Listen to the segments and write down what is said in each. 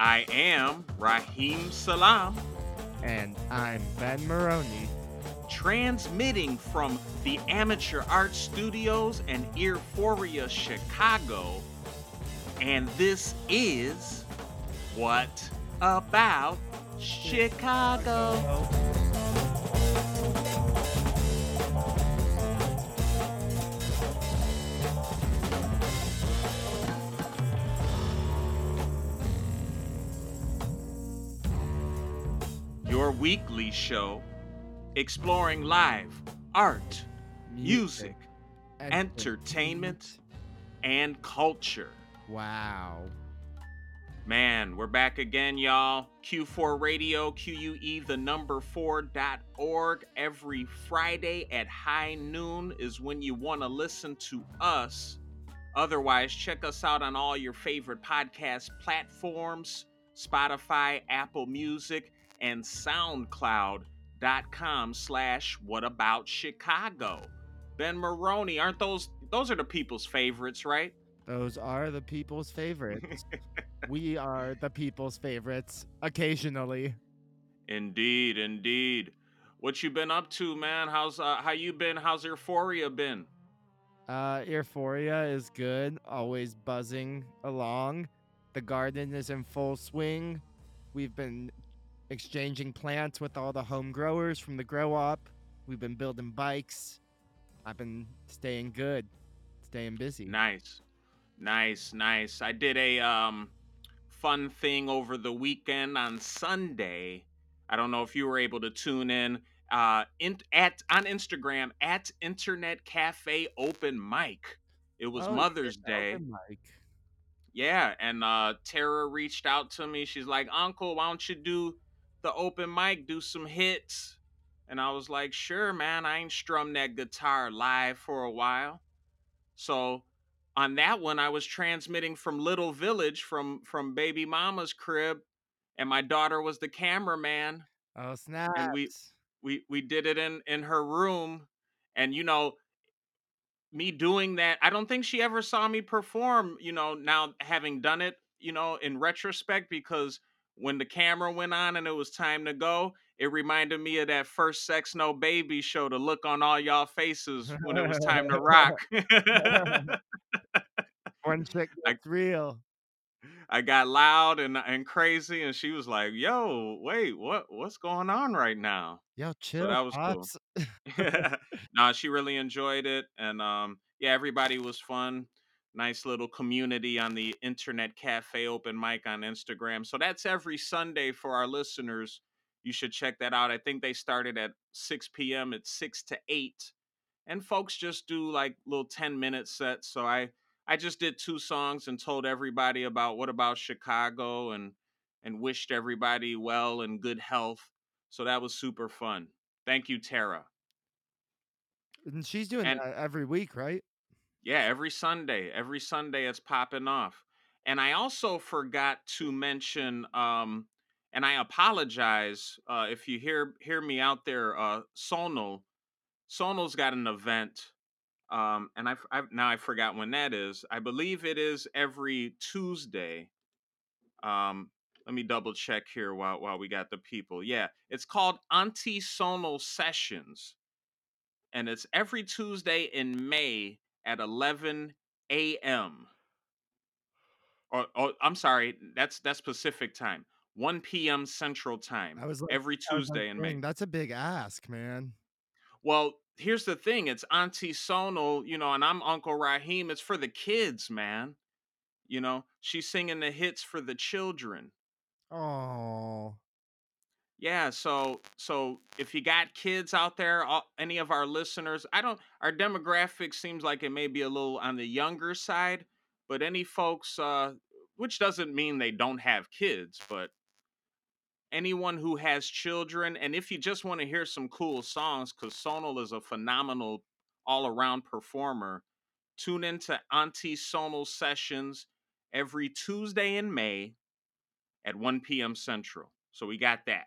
I am Raheem Salam, And I'm Ben Maroney. transmitting from the Amateur Art Studios and Euphoria, Chicago. And this is What About Chicago? Show exploring live art, music, entertainment, and culture. Wow. Man, we're back again, y'all. Q4 Radio, QUE, the number four dot org. Every Friday at high noon is when you want to listen to us. Otherwise, check us out on all your favorite podcast platforms Spotify, Apple Music, and SoundCloud.com slash What About Chicago. Ben Maroney, aren't those those are the people's favorites, right? Those are the people's favorites. we are the people's favorites occasionally. Indeed, indeed. What you been up to, man? How's uh, how you been? How's Euphoria been? Uh, Euphoria is good, always buzzing along. The garden is in full swing. We've been exchanging plants with all the home growers from the grow up. We've been building bikes. I've been staying good, staying busy. Nice, nice, nice. I did a um fun thing over the weekend on Sunday. I don't know if you were able to tune in. Uh, in, at on Instagram at Internet Cafe Open Mic. It was Oh, Mother's Day. open mic. Yeah, and uh Tara reached out to me. She's like, "Uncle, why don't you do the open mic, do some hits?" And I was like, "Sure, man. I ain't strummed that guitar live for a while." So, on that one, I was transmitting from Little Village from from baby mama's crib, and my daughter was the cameraman, Oh snap! and we we we did it in in her room, and you know, me doing that, I don't think she ever saw me perform, you know, now having done it, you know, in retrospect, because when the camera went on and it was time to go, it reminded me of that first Sex No Baby show, the look on all y'all faces when it was time to rock. One chick that's real. I got loud and and crazy, and she was like, "Yo, wait, what what's going on right now?" Yo, chill. that was cool. pops. nah, she really enjoyed it, and um, yeah, everybody was fun. Nice little community on the Internet Cafe Open Mic on Instagram. So that's every Sunday for our listeners. You should check that out. I think they started at 6 p.m. It's 6 to 8. And folks just do like little 10 minute sets. So I I just did two songs and told everybody about what about Chicago and and wished everybody well and good health. So that was super fun. Thank you, Tara. And she's doing And- that every week, right? Yeah, every Sunday. Every Sunday it's popping off. And I also forgot to mention um and I apologize uh if you hear hear me out there uh Sonal Sonal's got an event um and I I now I forgot when that is. I believe it is every Tuesday. Um let me double check here while while we got the people. Yeah, it's called Auntie Sonal Sessions. And it's every Tuesday in May at 11 a.m. Or, oh, or oh, I'm sorry, that's that's Pacific time. 1 p.m. Central time. I was like, every I was like, Tuesday in May. That's a big ask, man. Well, here's the thing: it's Auntie Sonal, you know, and I'm Uncle Raheem. It's for the kids, man. You know, she's singing the hits for the children. Oh, Yeah, so so if you got kids out there, all, any of our listeners, I don't our demographic seems like it may be a little on the younger side, but any folks uh which doesn't mean they don't have kids, but anyone who has children and if you just want to hear some cool songs cuz Sonal is a phenomenal all-around performer, tune into Auntie Sonal sessions every Tuesday in May at 1 p.m. Central. So we got that.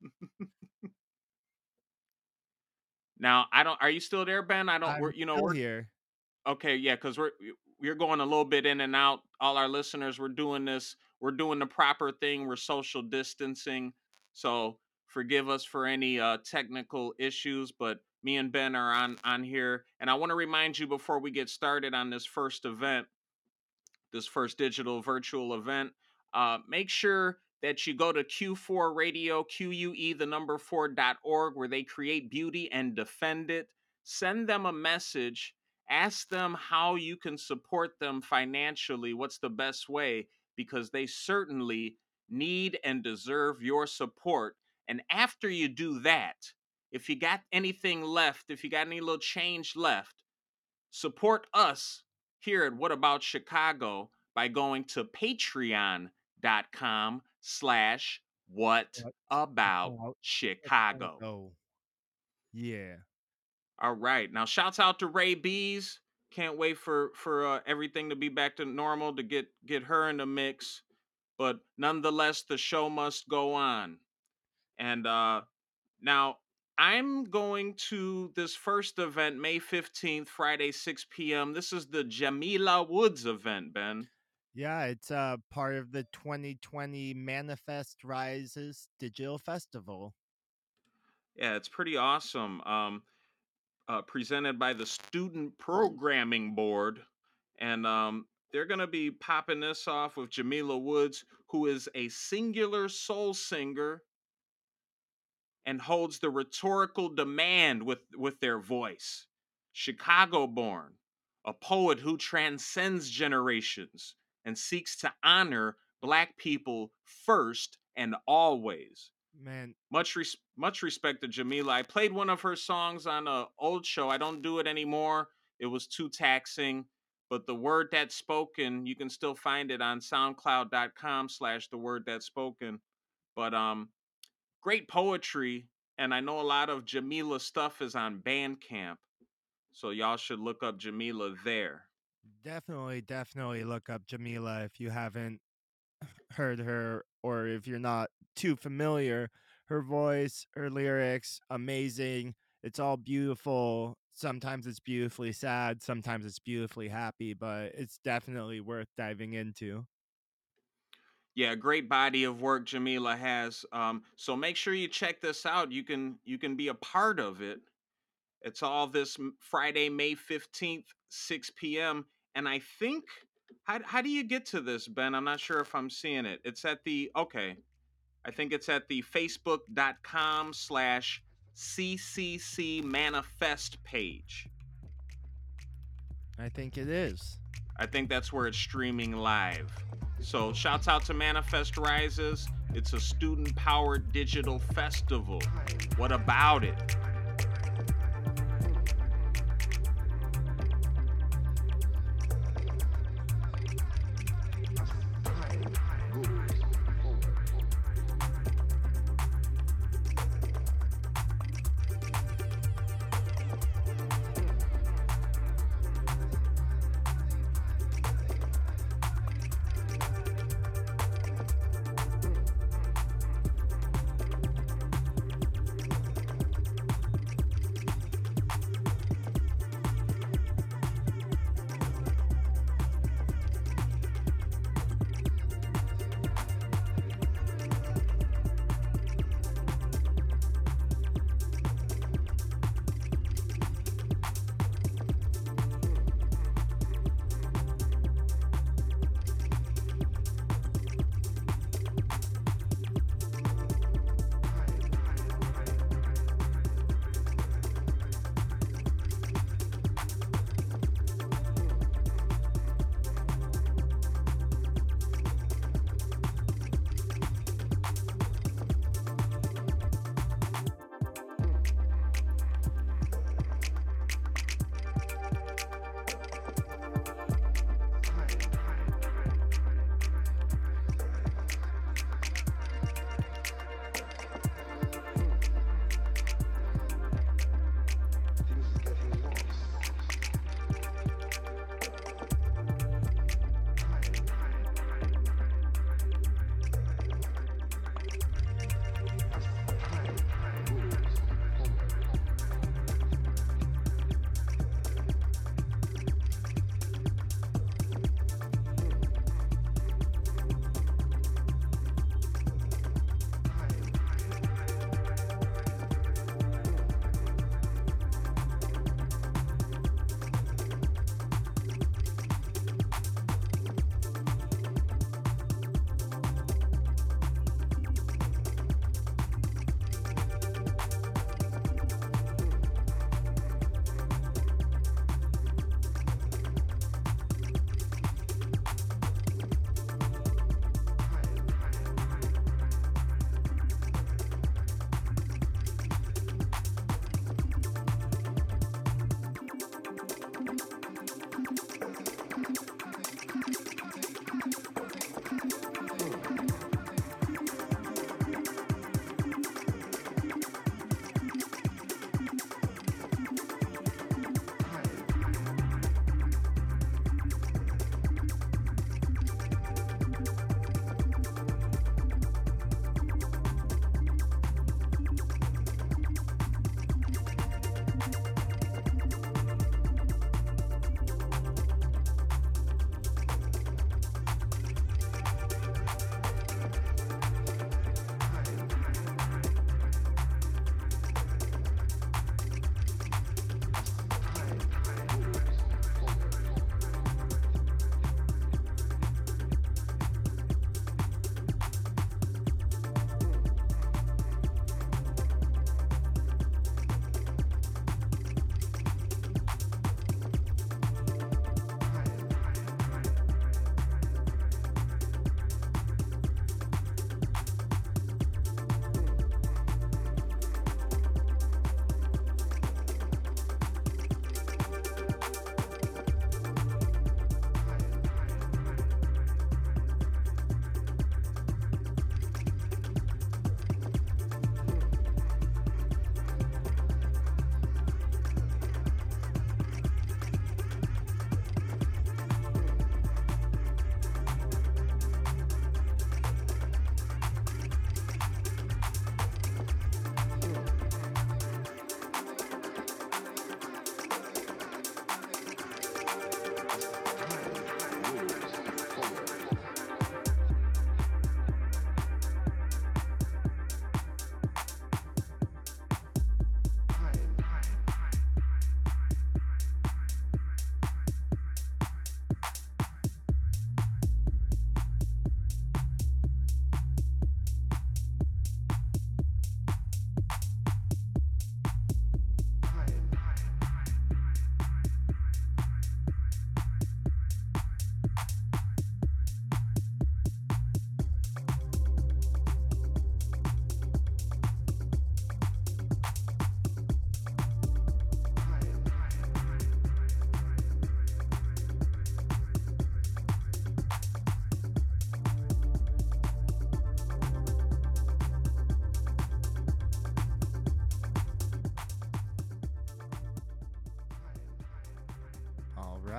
Now I don't. Are you still there, Ben? I don't. I'm we're, you know, we're here. okay. Yeah, because we're we're going a little bit in and out. All our listeners, we're doing this. we're doing the proper thing. We're social distancing. So forgive us for any uh, technical issues, but me and Ben are on on here. And I want to remind you before we get started on this first event, this first digital virtual event, uh, make sure that you go to Q4 Radio, QUE, the number 4.org, where they create beauty and defend it. Send them a message. Ask them how you can support them financially. What's the best way? Because they certainly need and deserve your support. And after you do that, if you got anything left, if you got any little change left, support us here at What About Chicago by going to patreon.com slash what about. Chicago? Yeah. All right. Now shouts out to Ray Bees. Can't wait for for uh, everything to be back to normal to get get her in the mix. But nonetheless, the show must go on. And uh now I'm going to this first event, May 15th, Friday, 6 p.m. This is the Jamila Woods event, Ben. Yeah, it's uh part of the 2020 Manifest Rises Digital Festival. Yeah, it's pretty awesome. Um, uh, presented by the Student Programming Board. And um, they're going to be popping this off with Jamila Woods, who is a singular soul singer and holds the rhetorical demand with, with their voice. Chicago born, a poet who transcends generations and seeks to honor Black people first and always. Man, Much res- much respect to Jamila. I played one of her songs on a old show. I don't do it anymore. It was too taxing. But the word that's spoken, you can still find it on soundcloud.com slash the word that's spoken. But um great poetry. And I know a lot of Jamila stuff is on Bandcamp. So y'all should look up Jamila there. Definitely, definitely look up Jamila if you haven't heard her or if you're not too familiar. Her voice, her lyrics, amazing. It's all beautiful. Sometimes it's beautifully sad, sometimes it's beautifully happy, but it's definitely worth diving into. yeah great body of work jamila has um so make sure you check this out you can you can be a part of it it's all this friday may 15th 6 p.m and i think how, how do you get to this ben i'm not sure if i'm seeing it it's at the okay i think it's at the facebook.com slash ccc manifest page I think it is. I think that's where it's streaming live. So, shouts out to Manifest Rises. It's a student powered digital festival. What about it?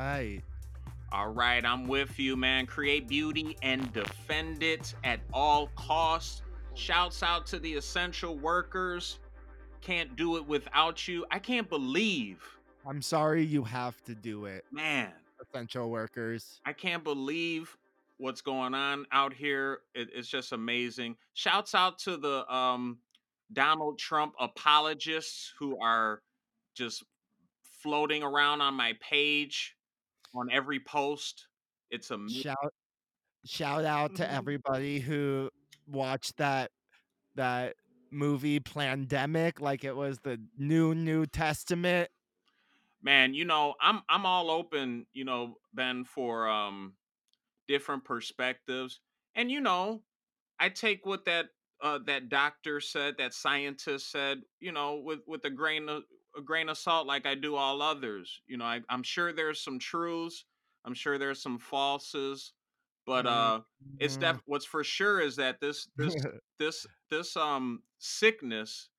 Right. All right, I'm with you, man. Create beauty and defend it at all costs. Shouts out to the essential workers. Can't do it without you. I can't believe, I'm sorry you have to do it, man, essential workers. I can't believe what's going on out here. It, it's just amazing. Shouts out to the um, Donald Trump apologists who are just floating around on my page on every post. It's a Shout shout out to Mhm. everybody who watched that that movie Plandemic like it was the new New Testament. man you know i'm i'm all open you know ben for um different perspectives and you know i take what that uh that doctor said that scientist said you know with with a grain of a grain of salt like i do all others you know I, i'm sure there's some truths i'm sure there's some falses but uh it's def what's for sure is that this this this this um sickness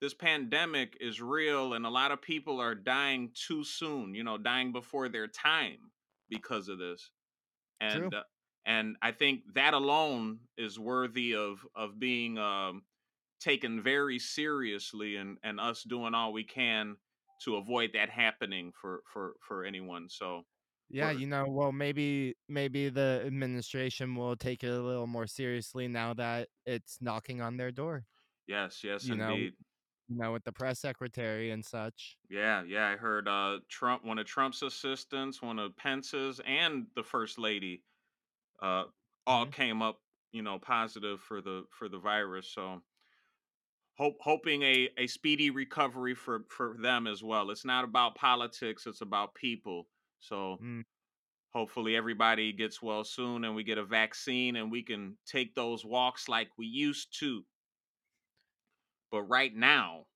this pandemic is real and a lot of people are dying too soon you know dying before their time because of this. And uh, and i think that alone is worthy of of being um taken very seriously and and us doing all we can to avoid that happening for for for anyone so Yeah, you know, well maybe maybe the administration will take it a little more seriously now that it's knocking on their door. yes yes You know, you know, with the press secretary and such. Yeah, yeah, I heard uh Trump, one of Trump's assistants, one of Pence's, and the first lady, uh, all Mhm. came up, you know, positive for the for the virus. So hope hoping a a speedy recovery for for them as well. It's not about politics; it's about people. So Mm, hopefully everybody gets well soon, and we get a vaccine, and we can take those walks like we used to. But right now,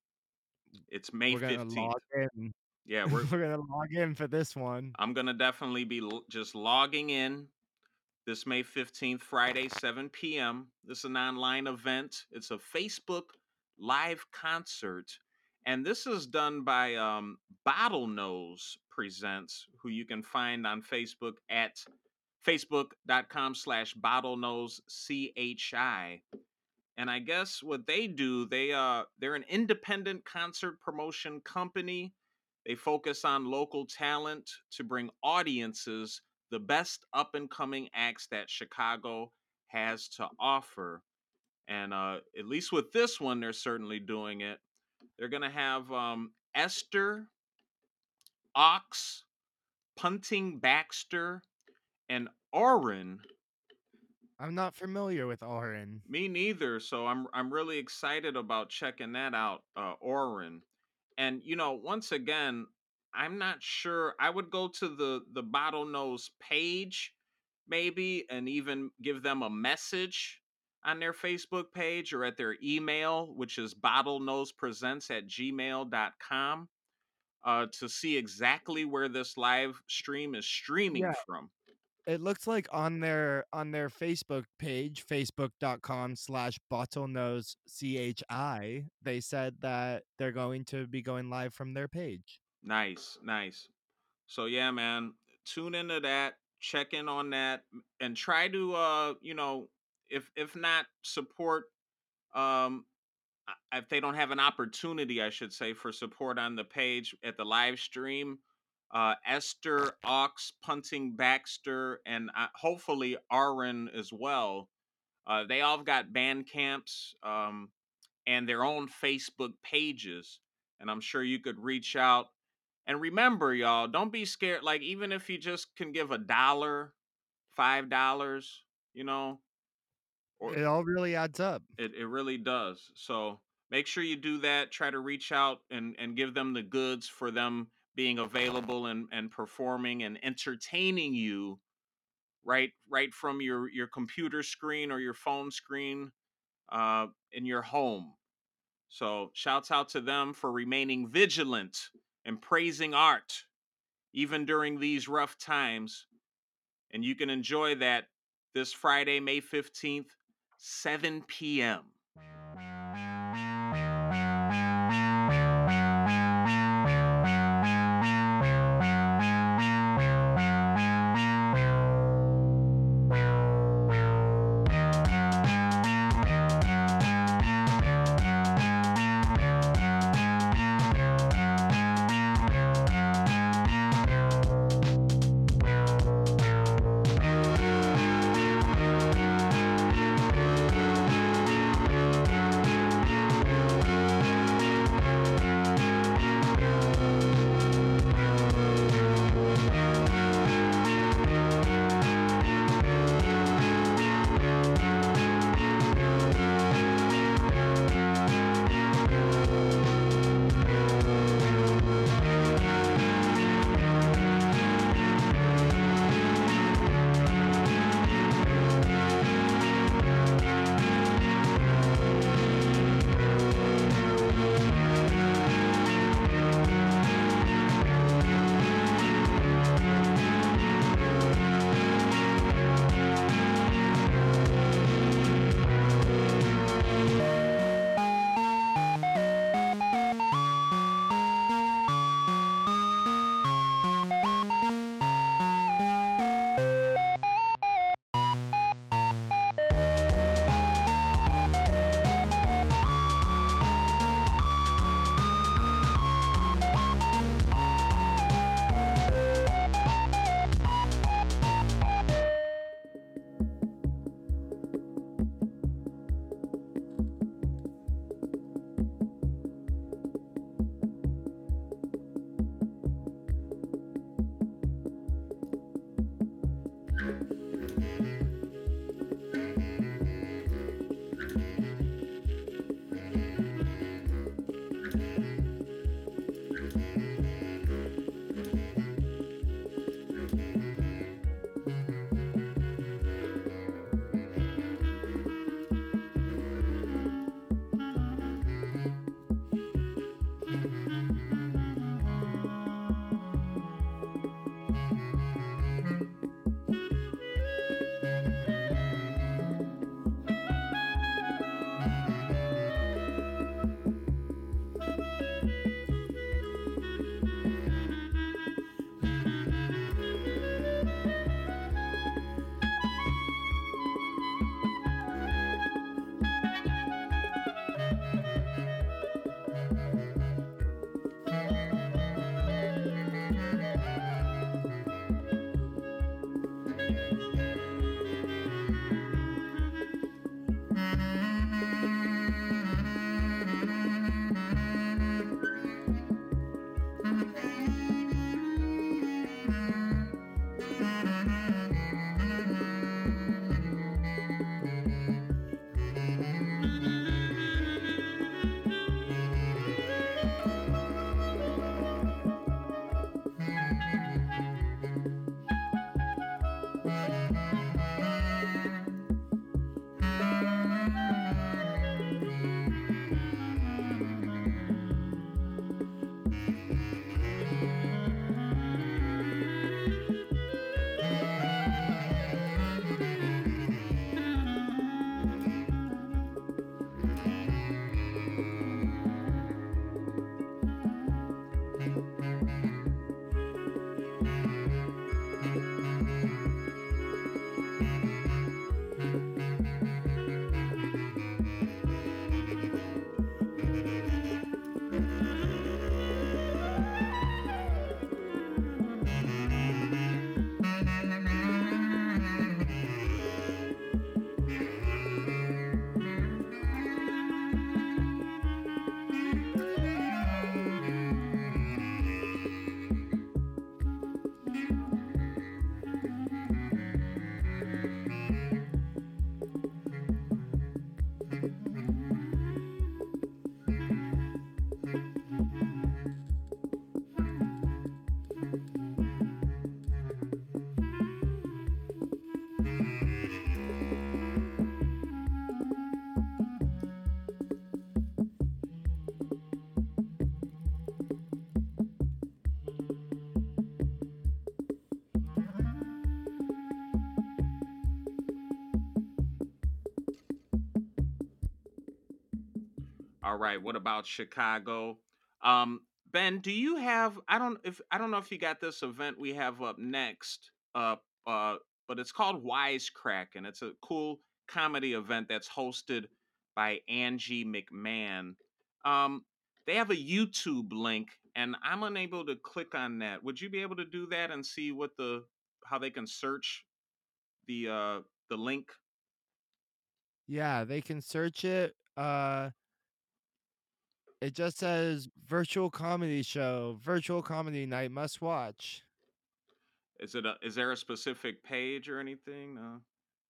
it's May we're gonna log fifteenth. in. Yeah, we're we're gonna log in for this one. I'm gonna definitely be l- just logging in this May 15th, Friday, 7 p.m. This is an online event. It's a Facebook live concert. And this is done by um, Bottlenose Presents, who you can find on Facebook at facebook.com slash bottlenose chi and i guess what they do they uh they're an independent concert promotion company they focus on local talent to bring audiences the best up and coming acts that chicago has to offer and uh at least with this one they're certainly doing it they're gonna have um esther ox punting baxter and Oren I'm not familiar with Orin. Me neither. So I'm I'm really excited about checking that out, uh, Orin. And you know, once again, I'm not sure. I would go to the the bottlenose page, maybe, and even give them a message on their Facebook page or at their email, which is bottlenosepresents at gmail.com, uh, to see exactly where this live stream is streaming Yeah, from. it looks like on their on their Facebook page, facebook.com slash bottlenose chi, they said that they're going to be going live from their page. Nice, nice. So yeah, man, tune into that, check in on that, and try to uh, you know, if if not support um if they don't have an opportunity, I should say, for support on the page at the live stream, uh Esther Ox, Punting Baxter, and uh, hopefully Aaron as well. Uh, they all got band camps um, and their own Facebook pages, and I'm sure you could reach out and remember, y'all, don't be scared. Like, even if you just can give a dollar, five dollars, you know, or It all really adds up. it, it really does. So make sure you do that. Try to reach out and, and give them the goods for them being available and, and performing and entertaining you right right from your your computer screen or your phone screen uh, in your home. So shouts out to them for remaining vigilant and praising art even during these rough times. And you can enjoy that this Friday, May 15th, 7 p.m. All right. What about Chicago? Um, Ben, do you have? I don't if I don't know if you got this event we have up next. Uh, uh, but it's called Wisecrack, and it's a cool comedy event that's hosted by Angie McMahon. Um, they have a YouTube link, and I'm unable to click on that. Would you be able to do that and see what the how they can search the uh the link? Yeah, they can search it. Uh, it just says virtual comedy show, virtual comedy night must watch. Is it a is there a specific page or anything? No.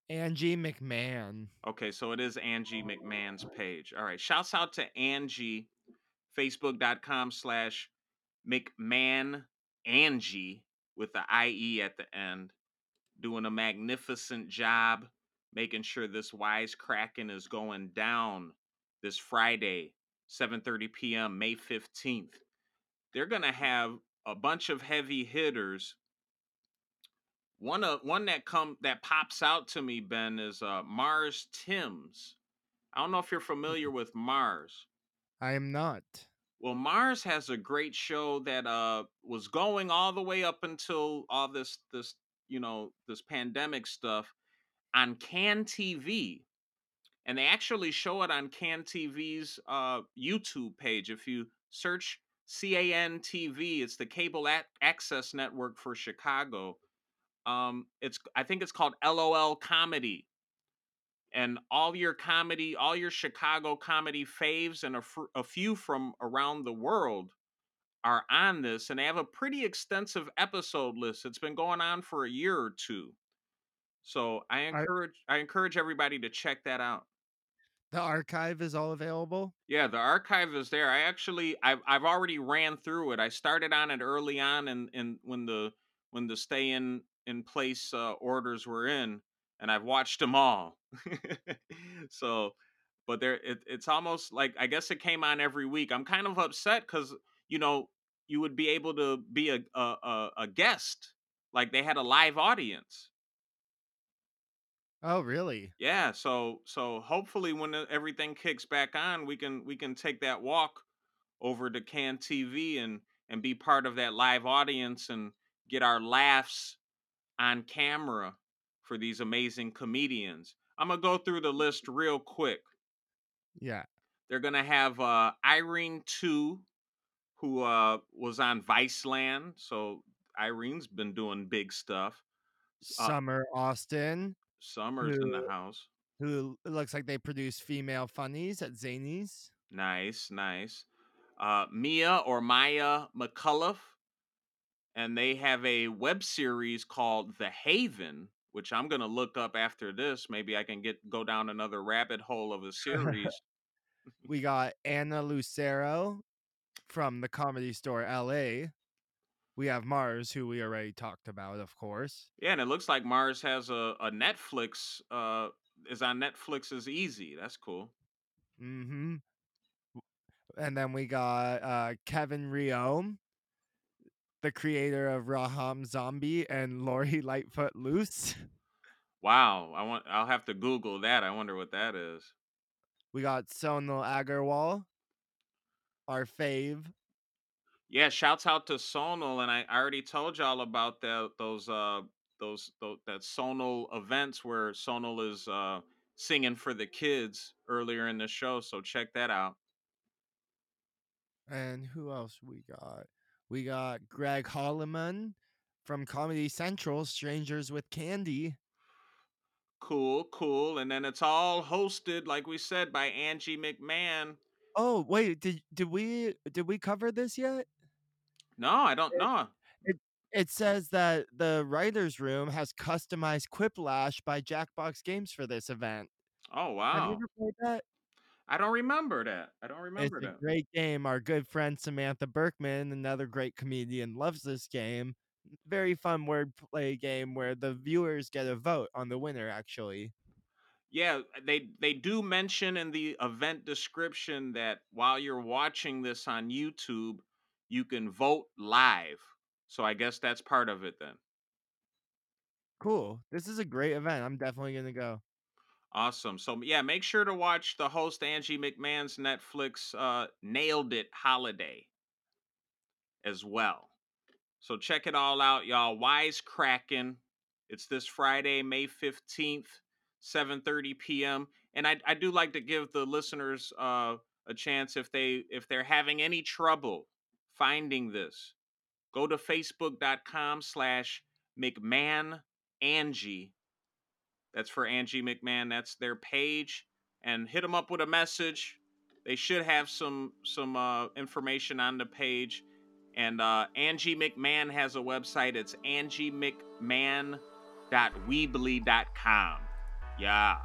Angie McMahon. Okay, so it is Angie McMahon's page. All right. Shouts out to Angie, facebook.com slash McMahon Angie with the IE at the end, doing a magnificent job making sure this wisecracking is going down this Friday, 7:30 p.m., May 15th. They're gonna have a bunch of heavy hitters one of one that come that pops out to me, Ben, is uh Mars Timms. I don't know if you're familiar with Mars. I am not. Well, Mars has a great show that uh was going all the way up until all this this you know this pandemic stuff on Can TV, and they actually show it on Can TV's uh YouTube page. If you search CAN TV, it's the cable ac- access network for Chicago um, it's I think it's called LOL Comedy, and all your comedy, all your Chicago comedy faves, and a, fr- a few from around the world are on this, and they have a pretty extensive episode list. It's been going on for a year or two, so I encourage I encourage everybody to check that out. The archive is all available. Yeah, the archive is there. I actually I've I've already ran through it. I started on it early on and and when the when the stay in in place uh, orders were in and I've watched them all. so, but there it, it's almost like I guess it came on every week. I'm kind of upset cuz you know, you would be able to be a a, a guest like they had a live audience. Oh, really? Yeah, so so hopefully when everything kicks back on, we can we can take that walk over to Can TV and and be part of that live audience and get our laughs on camera for these amazing comedians. I'm gonna go through the list real quick. Yeah. They're gonna have uh, Irene Tu, who uh, was on Viceland, so Irene's been doing big stuff. Uh, Summer Austin, Summer's in the house. who looks like they produce female funnies at Zanies. Nice, nice. Uh, Mia or Maya McCullough, and they have a web series called The Haven, which I'm gonna look up after this. Maybe I can get go down another rabbit hole of a series. we got Anna Lucero from the Comedy Store LA. We have Mars, who we already talked about, of course. Yeah, and it looks like Mars has a, a Netflix uh is on Netflix is Easy. That's cool. Mm-hmm. And then we got uh, Kevin Riome, the creator of Rahm Zombie and Lori Lightfoot Loose. Wow. I want I'll have to Google that. I wonder what that is. We got Sonal Agarwal, our fave. Yeah, shouts out to Sonal, and I, I already told y'all about that those uh those, those that Sonal events where Sonal is uh singing for the kids earlier in the show. So check that out. And who else we got? We got Greg Hollimon from Comedy Central, Strangers with Candy. Cool, cool. And then it's all hosted, like we said, by Angie McMahon. Oh, wait, did did we did we cover this yet? No, I don't know. It it says that the writers room has customized Quiplash by Jackbox Games for this event. Oh Have you wow. ever played that? I don't remember that. I don't It's remember a that. great game. Our good friend Samantha Berkman, another great comedian, loves this game. Very fun wordplay game where the viewers get a vote on the winner, actually. Yeah, they they do mention in the event description that while you're watching this on YouTube, you can vote live. So I guess that's part of it then. Cool. This is a great event. I'm definitely going to go. Awesome. So yeah, make sure to watch the host Angie McMahon's Netflix uh Nailed It Holiday as well. So check it all out, y'all. Wisecracking. It's this Friday, May 15th, 7:30 p.m. And I, I do like to give the listeners uh, a chance if they if they're having any trouble finding this, go to facebook.com slash McMahon Angie. That's for Angie McMahon. That's their page. And hit them up with a message. They should have some some uh, information on the page and uh, Angie McMahon has a website. It's angiemcmahon.weebly.com. Yeah.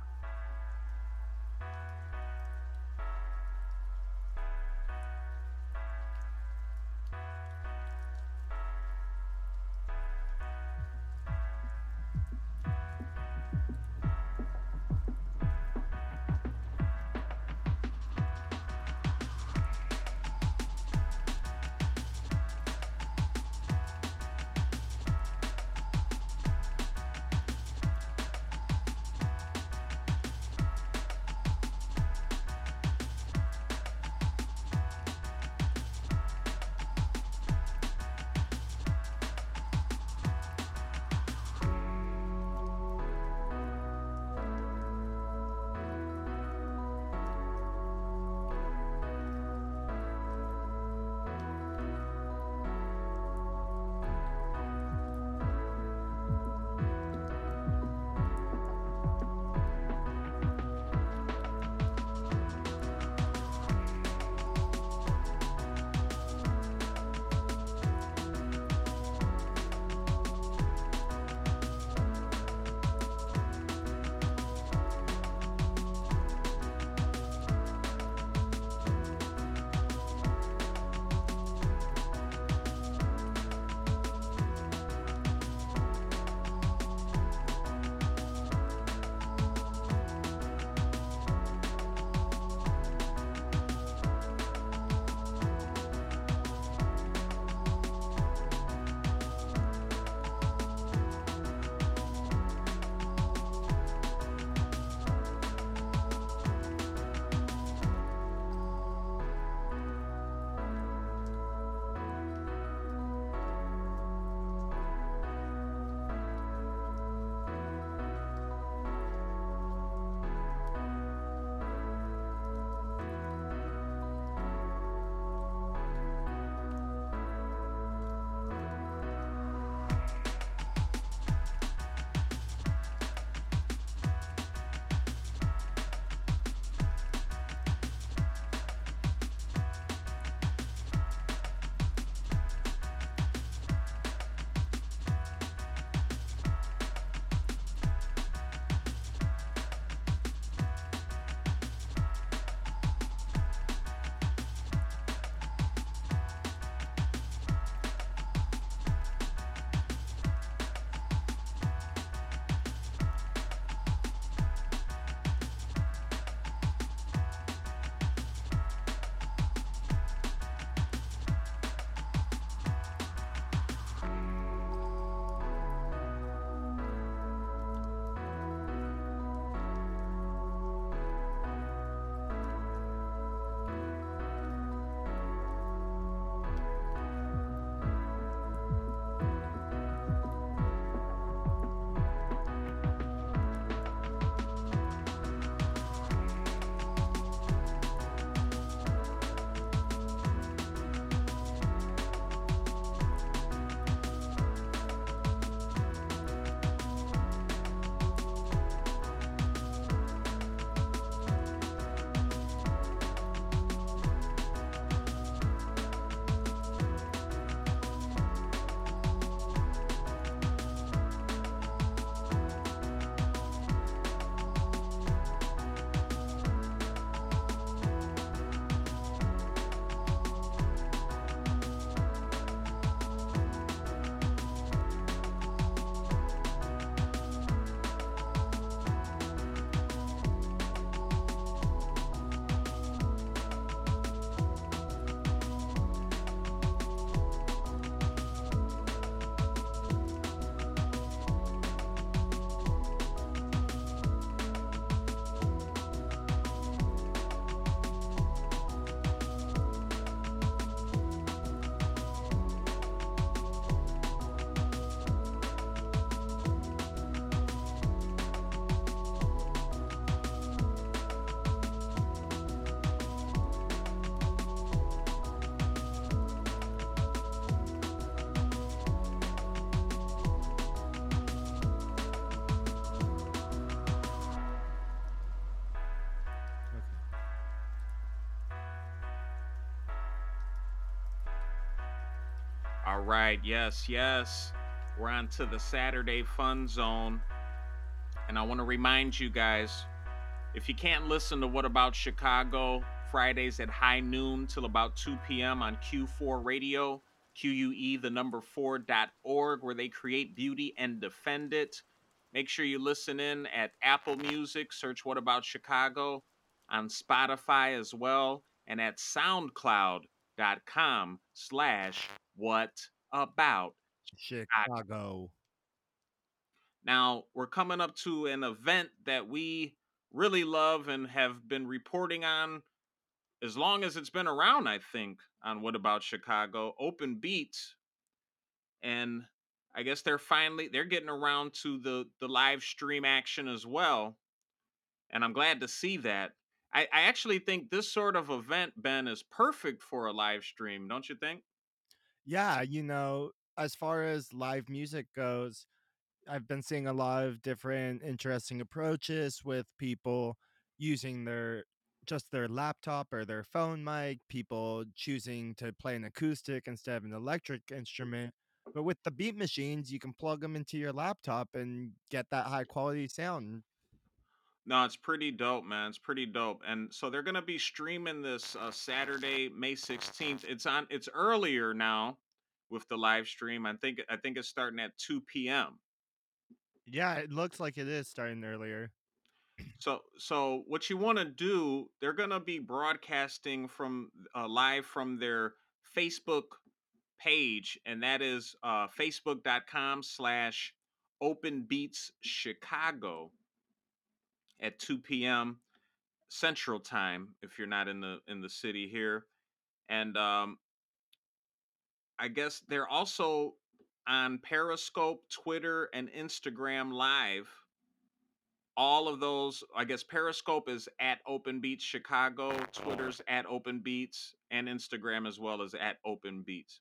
All right. Yes, yes. We're on to the Saturday Fun Zone. And I want to remind you guys if you can't listen to What About Chicago, Fridays at high noon till about 2 p.m. on Q4 Radio, QUE, the number 4.org, where they create beauty and defend it. Make sure you listen in at Apple Music, search What About Chicago, on Spotify as well, and at soundcloud.com slash what about Chicago. Now, we're coming up to an event that we really love and have been reporting on as long as it's been around, I think, on What About Chicago, Open Beats. And I guess they're finally they're getting around to the the live stream action as well. And I'm glad to see that. I, I actually think this sort of event, Ben, is perfect for a live stream, don't you think? Yeah, you know, as far as live music goes, I've been seeing a lot of different interesting approaches with people using their just their laptop or their phone mic, people choosing to play an acoustic instead of an electric instrument. But with the beat machines, you can plug them into your laptop and get that high quality sound. No, it's pretty dope, man. It's pretty dope. And so they're gonna be streaming this uh, Saturday, May 16th. It's on it's earlier now with the live stream. I think I think it's starting at 2 p.m. Yeah, it looks like it is starting earlier. So so what you want to do, they're gonna be broadcasting from uh, live from their Facebook page, and that is uh, facebook.com slash open beats Chicago at 2 p.m. Central Time if you're not in the in the city here. And um, I guess they're also on Periscope, Twitter, and Instagram Live. All of those, I guess Periscope is at Open Beats Chicago, Twitter's at Open Beats, and Instagram as well as at Open Beats.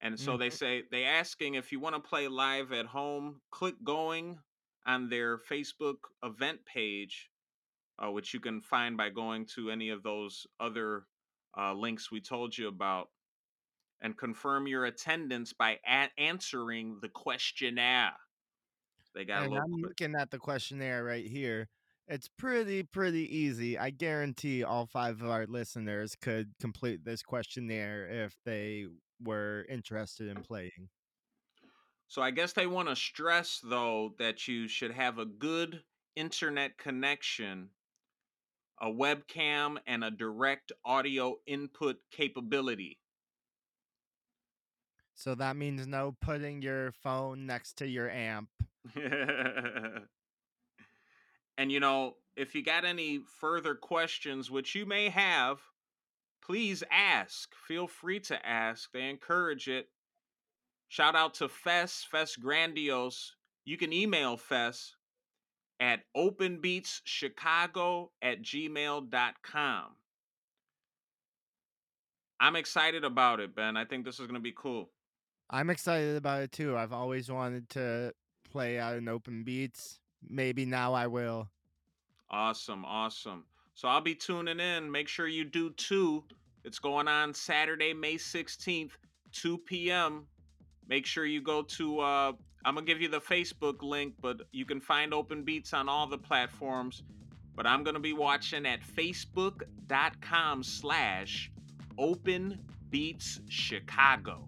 And so they Mhm. say they asking if you want to play live at home, click going on their Facebook event page, uh, which you can find by going to any of those other uh, links we told you about, and confirm your attendance by a- answering the questionnaire. They got And little I'm looking at the questionnaire right here. It's pretty, pretty easy. I guarantee all five of our listeners could complete this questionnaire if they were interested in playing. So I guess they want to stress though that you should have a good internet connection, a webcam, and a direct audio input capability. So that means no putting your phone next to your amp. and you know, if you got any further questions, which you may have, please ask. Feel free to ask. They encourage it. Shout out to Fess, Fess Grandiose. You can email Fess at openbeatschicago at gmail.com. I'm excited about it, Ben. I think this is going to be cool. I'm excited about it too. I've always wanted to play out in open beats. Maybe now I will. Awesome, awesome. So I'll be tuning in. Make sure you do too. It's going on Saturday, May 16th, 2 p.m. Make sure you go to uh I'm gonna give you the Facebook link, but you can find Open Beats on all the platforms. But I'm gonna be watching at facebook.com slash open beats Chicago.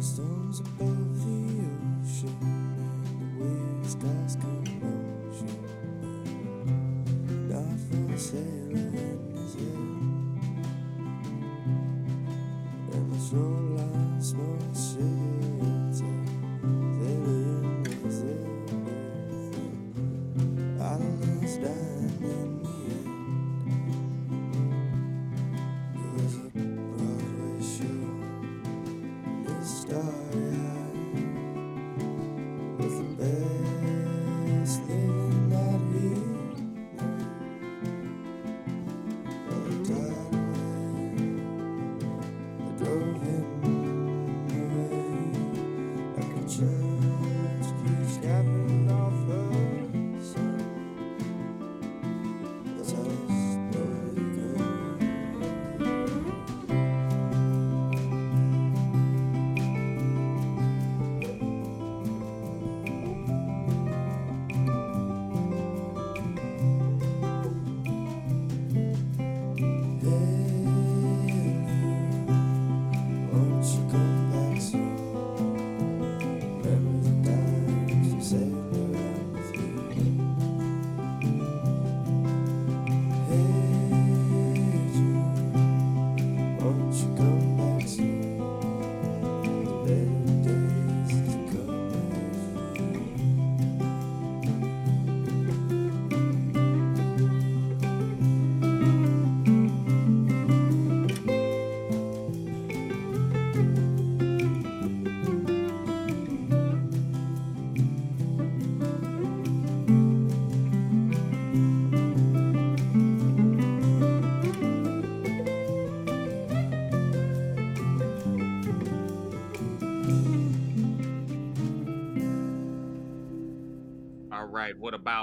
Storms above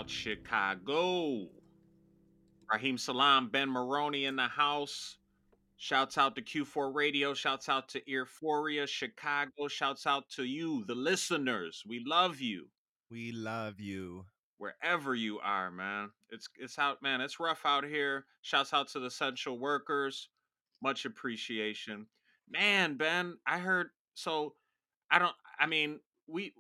Chicago? Raheem Salam, Ben Maroney in the house. Shouts out to Q4 Radio. Shouts out to Euphoria, Chicago. Shouts out to you, the listeners. We love you We love you. wherever you are, man. It's it's out, man. It's rough out here. Shouts out to the essential workers. Much appreciation. Man, Ben, I heard so I don't I mean, we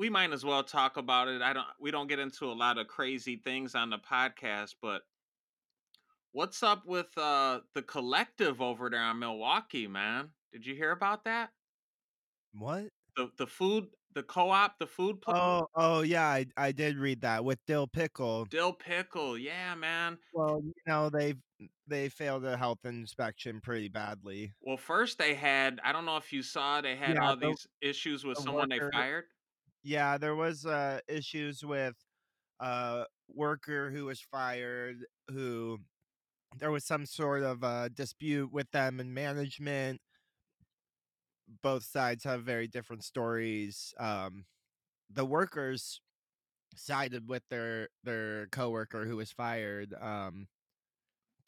we might as well talk about it. I don't we don't get into a lot of crazy things on the podcast, but what's up with uh the collective over there in Milwaukee, man? Did you hear about that? What? The the food the co-op, the food place, Oh, oh yeah, I I did read that with Dill Pickle. Dill Pickle. Yeah, man. Well, you know they they failed a health inspection pretty badly. Well, first they had I don't know if you saw they had Yeah, all the- these issues with the someone they fired. Yeah, there was uh issues with a worker who was fired who there was some sort of uh dispute with them and management. Both sides have very different stories. Um the workers sided with their their coworker who was fired um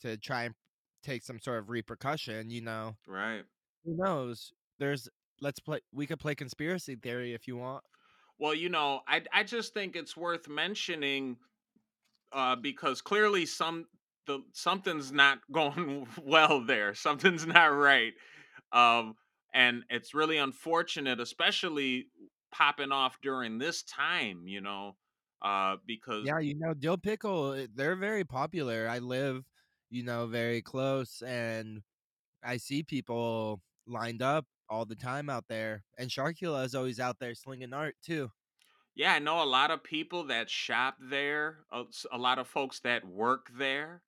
to try and take some sort of repercussion, you know. Right. Who knows? There's let's play we could play conspiracy theory if you want. Well, you know, I I just think it's worth mentioning uh, because clearly some the something's not going well there. Something's not right, um, and it's really unfortunate, especially popping off during this time. You know, uh, because Yeah, you know, dill pickle, uh, they're very popular. I live you know, very close. And I see people lined up all the time out there. And Sharkula is always out there slinging art too. Yeah, I know a lot of people that shop there, a lot of folks that work there.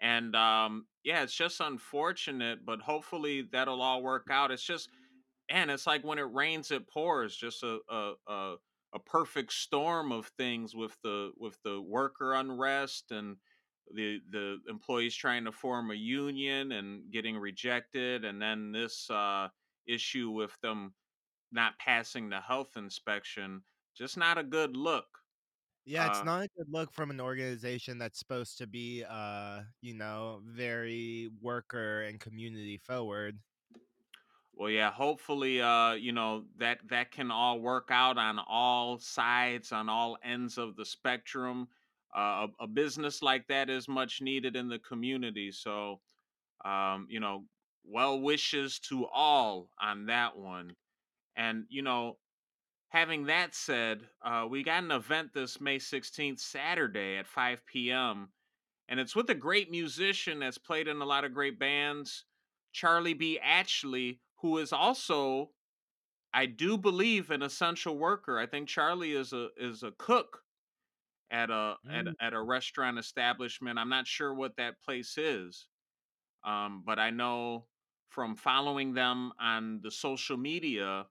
And um, yeah, it's just unfortunate, but hopefully that'll all work out. It's just, and it's like when it rains, it pours. Just a a a, a perfect storm of things with the with the worker unrest and the the employees trying to form a union and getting rejected, and then this uh, issue with them not passing the health inspection. Just not a good look. Yeah, it's Uh, not a good look from an organization that's supposed to be, uh, you know, very worker and community forward. Well, yeah, hopefully, uh, you know, that that can all work out on all sides, on all ends of the spectrum. Uh, a, a business like that is much needed in the community. So, um, you know, well wishes to all on that one. And, you know, having that said, uh, we got an event this May 16th, Saturday at 5 p.m. And it's with a great musician that's played in a lot of great bands, Charlie B. Atchley, who is also I do believe an essential worker. I think Charlie is a is a cook at a at a, Mm. at a restaurant establishment. I'm not sure what that place is, um, but I know from following them on the social media,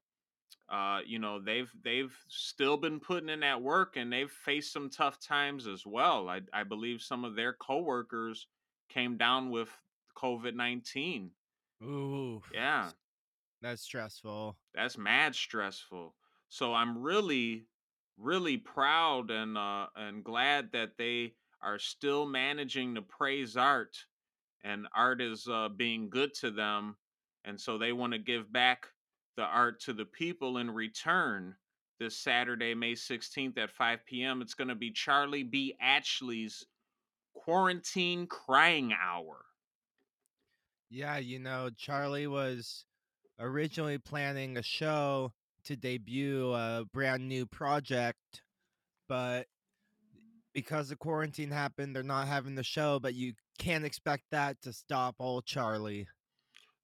uh, you know they've they've still been putting in that work and they've faced some tough times as well. I I believe some of their coworkers came down with COVID nineteen. Ooh, Yeah, that's stressful. That's mad stressful. So I'm really, really proud and uh and glad that they are still managing to praise art and art is uh being good to them. And so they want to give back the art to the people in return this Saturday, May 16th at 5 p.m. It's gonna be Charlie B. Atchley's quarantine crying hour. Yeah, you know, Charlie was originally planning a show to debut a brand new project, but because the quarantine happened, they're not having the show, but you can't expect that to stop old Charlie.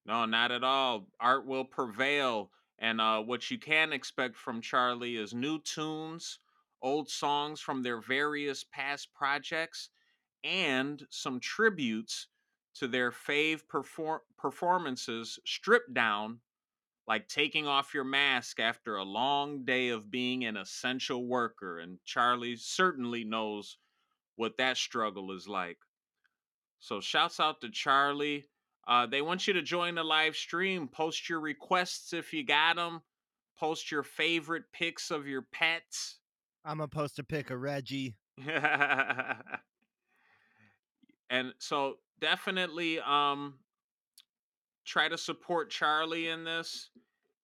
No, not at all. Art will prevail. And uh, what you can expect from Charlie is new tunes, old songs from their various past projects, and some tributes to their fave perform- performances stripped down, like taking off your mask after a long day of being an essential worker. And Charlie certainly knows what that struggle is like. So shouts out to Charlie. Uh, they want you to join the live stream. Post your requests if you got them. Post your favorite pics of your pets. I'm gonna post a pic of Reggie. and so definitely um try to support Charlie in this.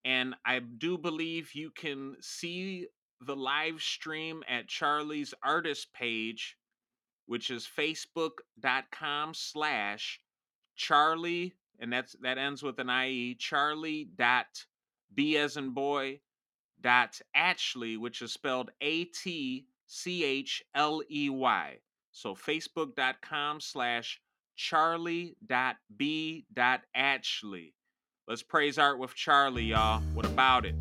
And I do believe you can see the live stream at Charlie's artist page, which is facebook.com slash Charlie, and that's that ends with an IE, Charlie dot B as in boy dot Atchley, which is spelled A T C H L E Y. So facebook.com slash Charlie dot B dot Atchley. Let's praise art with Charlie, y'all. What about it?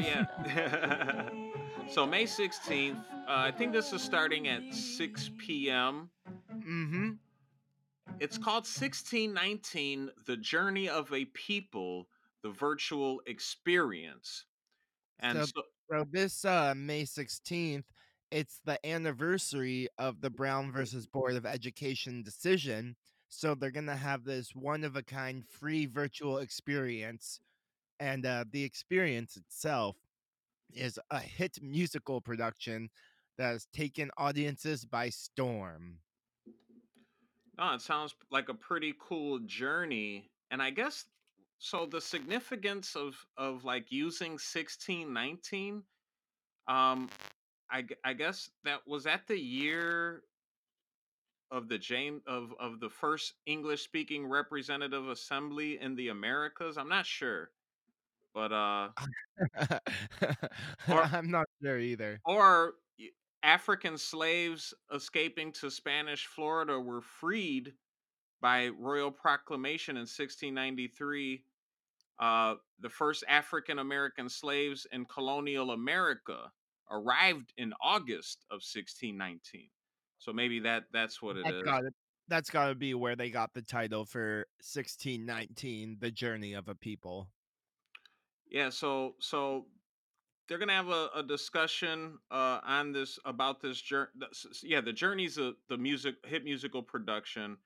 Yeah. so May 16th, uh, I think this is starting at 6 p.m. Mm-hmm. It's called 1619 The Journey of a People, the Virtual Experience. And So- so, So this uh, May 16th, it's the anniversary of the Brown versus Board of Education decision. So they're gonna have this one of a kind free virtual experience, and uh, the experience itself is a hit musical production that has taken audiences by storm. oh, it sounds like a pretty cool journey. And I guess so the significance of of like using 1619 um I, I guess that was at the year of the James of of the first English speaking representative assembly in the Americas. I'm not sure. But uh Or- I'm not sure either. or y- African slaves escaping to Spanish Florida were freed by royal proclamation in 1693. Uh, the first African American slaves in colonial America arrived in August of 1619. So maybe that that's what it That's is. gotta, that's gotta be where they got the title for 1619, The Journey of a People. Yeah, so so they're gonna have a, a discussion uh, on this about this journey. Yeah, the journeys of the music hit musical production,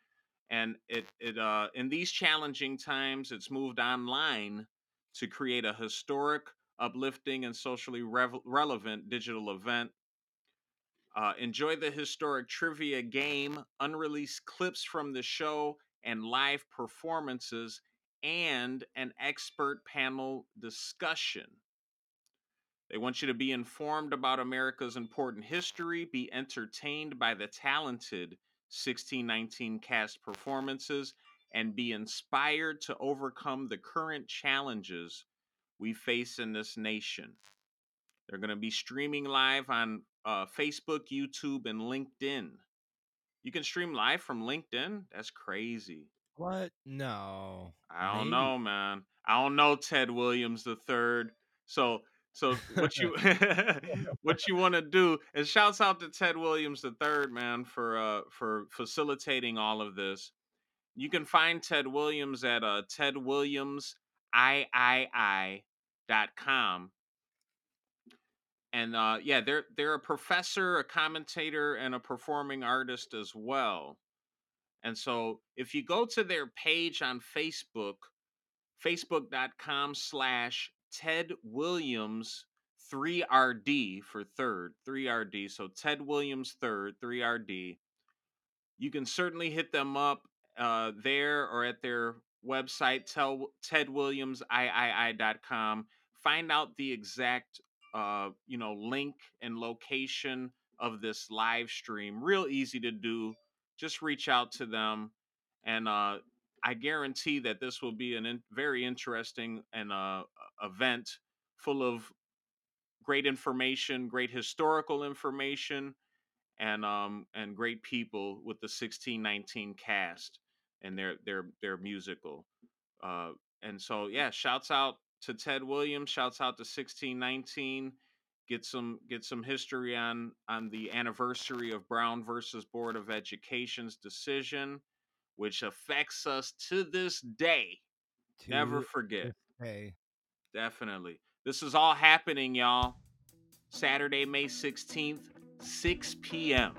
and it it uh, in these challenging times, it's moved online to create a historic, uplifting, and socially relevant digital event. Uh, enjoy the historic trivia game, unreleased clips from the show, and live performances, and an expert panel discussion. They want you to be informed about America's important history, be entertained by the talented 1619 cast performances and be inspired to overcome the current challenges we face in this nation. They're going to be streaming live on uh, Facebook, YouTube, and LinkedIn. You can stream live from LinkedIn? That's crazy. What? No. I don't Maybe. know, man. I don't know Ted Williams the third. So so what you what you want to do is shouts out to Ted Williams the third, man, for uh for facilitating all of this. You can find Ted Williams at uh tedwilliamsii.com. And uh yeah, they're they're a professor, a commentator, and a performing artist as well. And so if you go to their page on Facebook, facebook.com slash Ted Williams 3RD for third, 3RD. So Ted Williams third, 3RD. You can certainly hit them up uh, there or at their website, tel- tedwilliamsii.com. Find out the exact uh, you know, link and location of this live stream. Real easy to do. Just reach out to them, and uh, I guarantee that this will be an in- very interesting and uh, event full of great information, great historical information, and um and great people with the 1619 cast and their their their musical. Uh, and so yeah, shouts out to Ted Williams, shouts out to 1619. Get some get some history on on the anniversary of Brown versus Board of Education's decision, which affects us to this day. Never forget. day. Definitely. This is all happening, y'all. Saturday, May 16th, 6 p.m.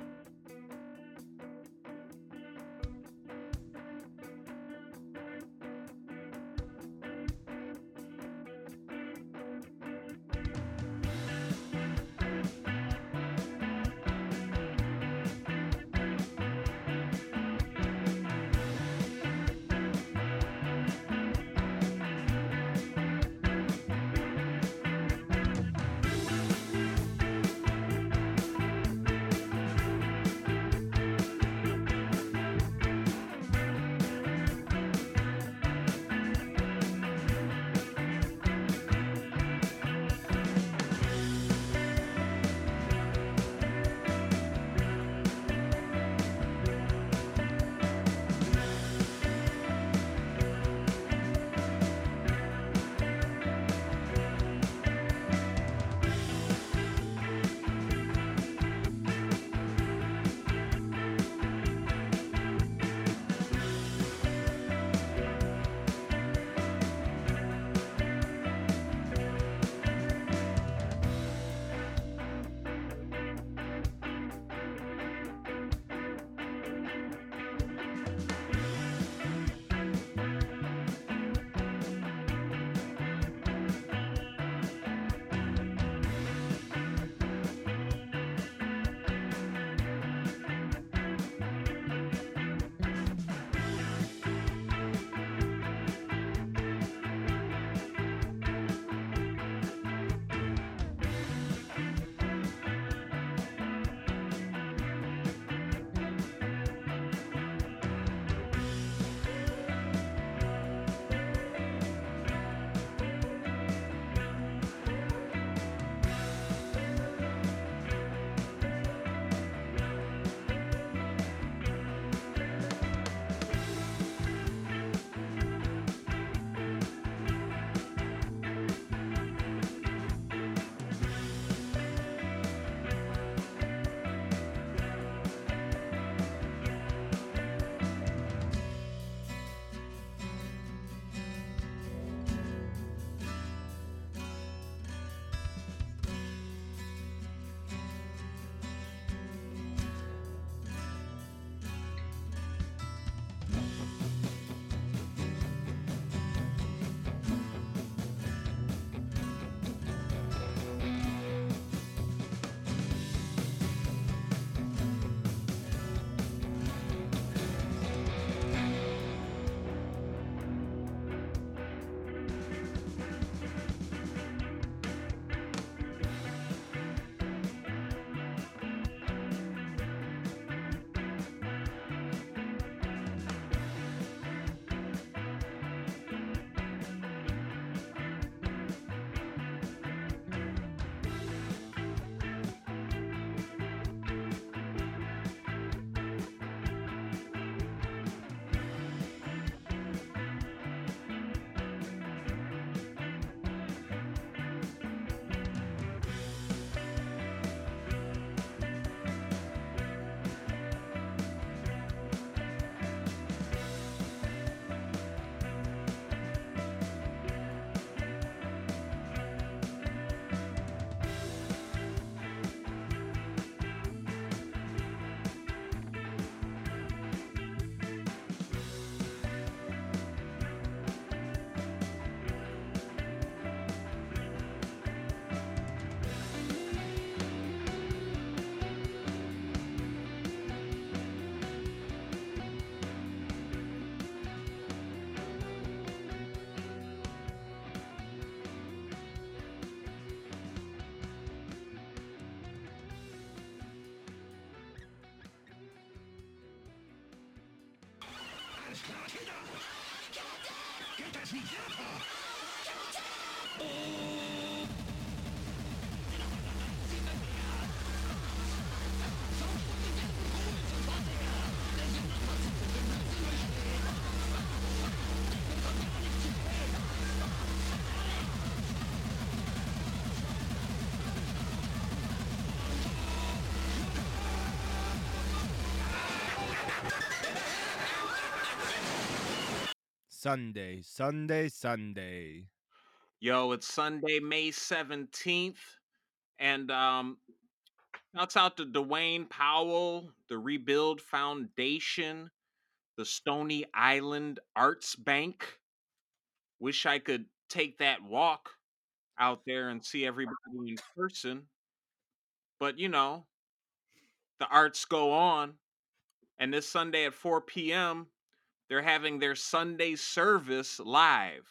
Get that! Get that! Sunday, Sunday, Sunday. Yo, it's Sunday, May 17th. And um shouts out to Duane Powell, the Rebuild Foundation, the Stony Island Arts Bank. Wish I could take that walk out there and see everybody in person. But you know, the arts go on. And this Sunday at 4 p.m., they're having their Sunday service live.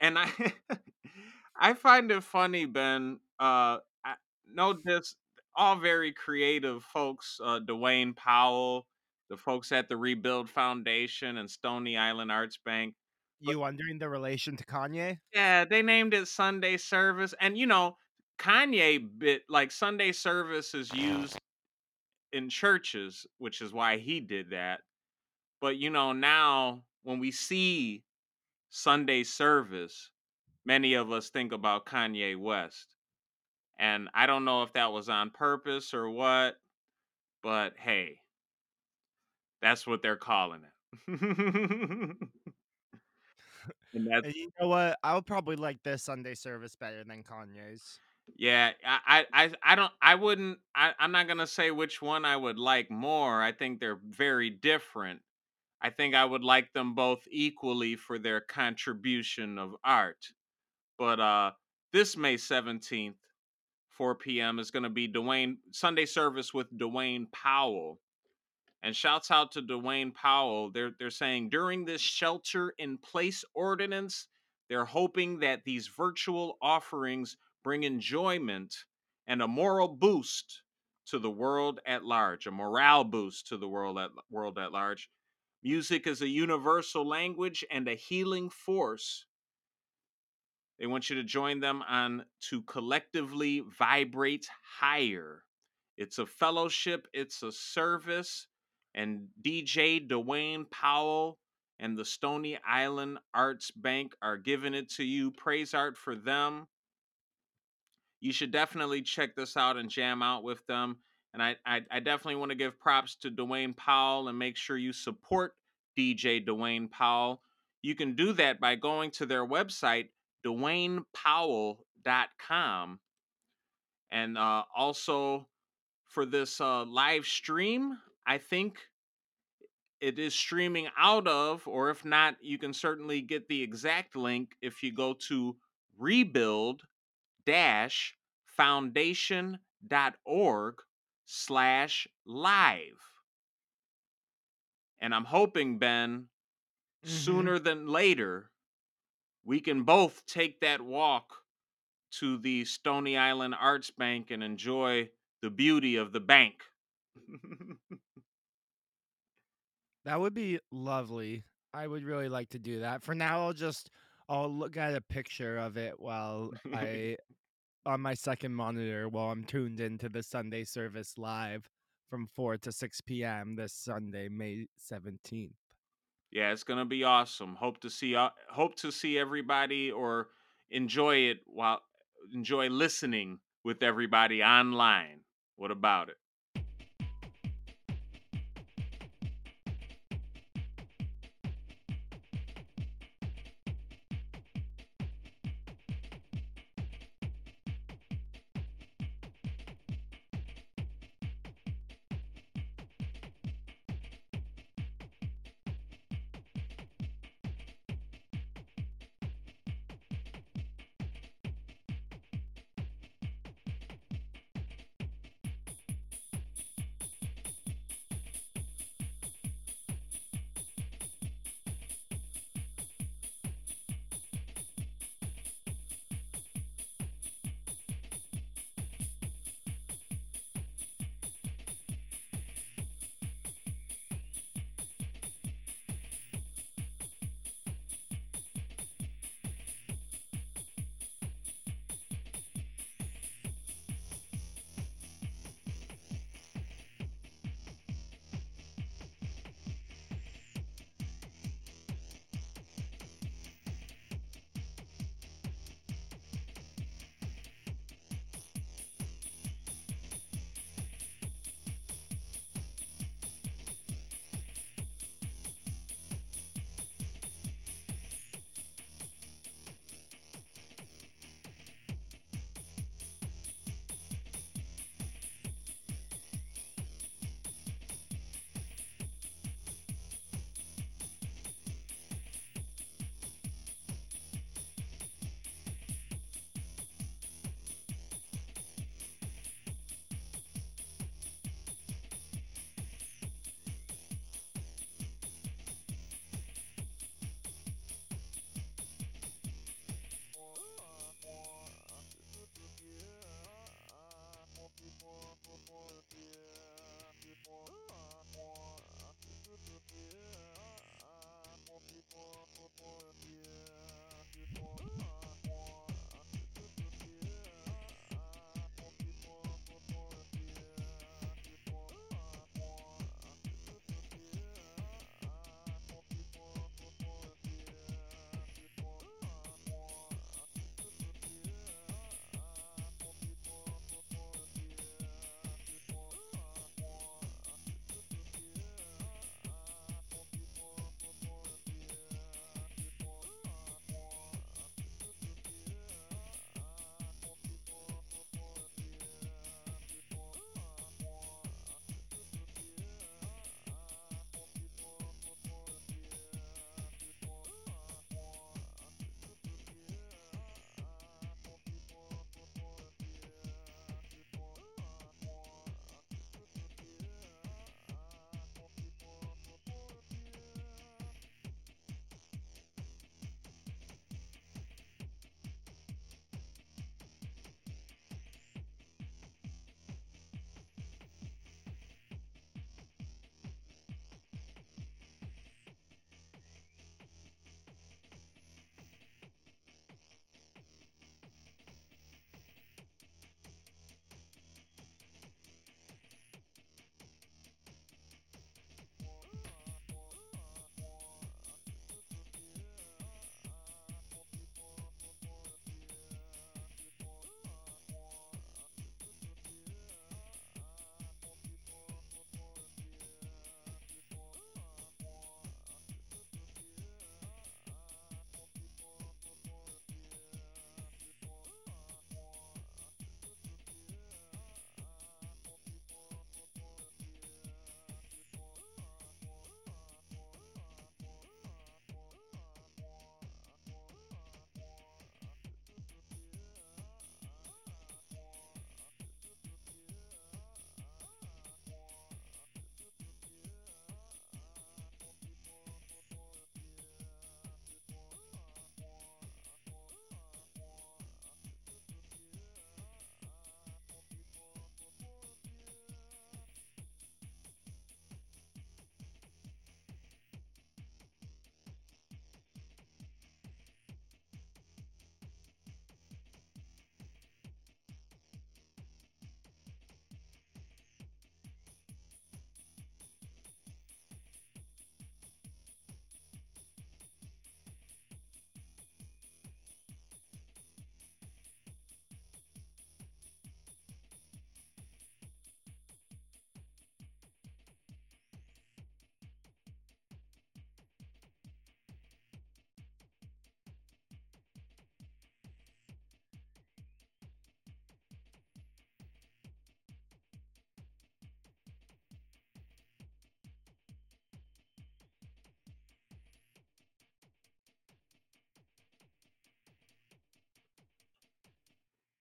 And I I find it funny, Ben. Uh I know this all very creative folks, uh Duane Powell, the folks at the Rebuild Foundation and Stony Island Arts Bank. But You wondering the relation to Kanye? yeah, they named it Sunday service. And you know, Kanye bit like Sunday service is used in churches, which is why he did that. But you know, now when we see Sunday service, many of us think about Kanye West. And I don't know if that was on purpose or what, but hey, that's what they're calling it. and that's you know what? I would probably like this Sunday service better than Kanye's. yeah, I I I I don't I wouldn't I, I'm not gonna say which one I would like more. I think they're very different. I think I would like them both equally for their contribution of art. But uh this May 17th, 4 p.m. is gonna be Duane Sunday service with Duane Powell. And shouts out to Duane Powell. They're they're saying during this shelter in place ordinance, they're hoping that these virtual offerings bring enjoyment and a moral boost to the world at large, a morale boost to the world at world at large. Music is a universal language and a healing force. They want you to join them on to collectively vibrate higher. It's a fellowship, it's a service, and DJ Duane Powell and the Stony Island Arts Bank are giving it to you. Praise art for them. You should definitely check this out and jam out with them. And I, I, I definitely want to give props to Duane Powell and make sure you support DJ Duane Powell. You can do that by going to their website, DwaynePowell.com. And uh, also for this uh, live stream, I think it is streaming out of, or if not, you can certainly get the exact link if you go to rebuild dash foundation.org slash live. And I'm hoping, Ben, Mhm. sooner than later, we can both take that walk to the Stony Island Arts Bank and enjoy the beauty of the bank. That would be lovely. I would really like to do that. For now, I'll just I'll look at a picture of it while I on my second monitor while I'm tuned into the Sunday service live from 4 to 6 p.m. this Sunday, May 17th. yeah, it's gonna be awesome. Hope to see uh, hope to see everybody or enjoy it while enjoy listening with everybody online. What about it?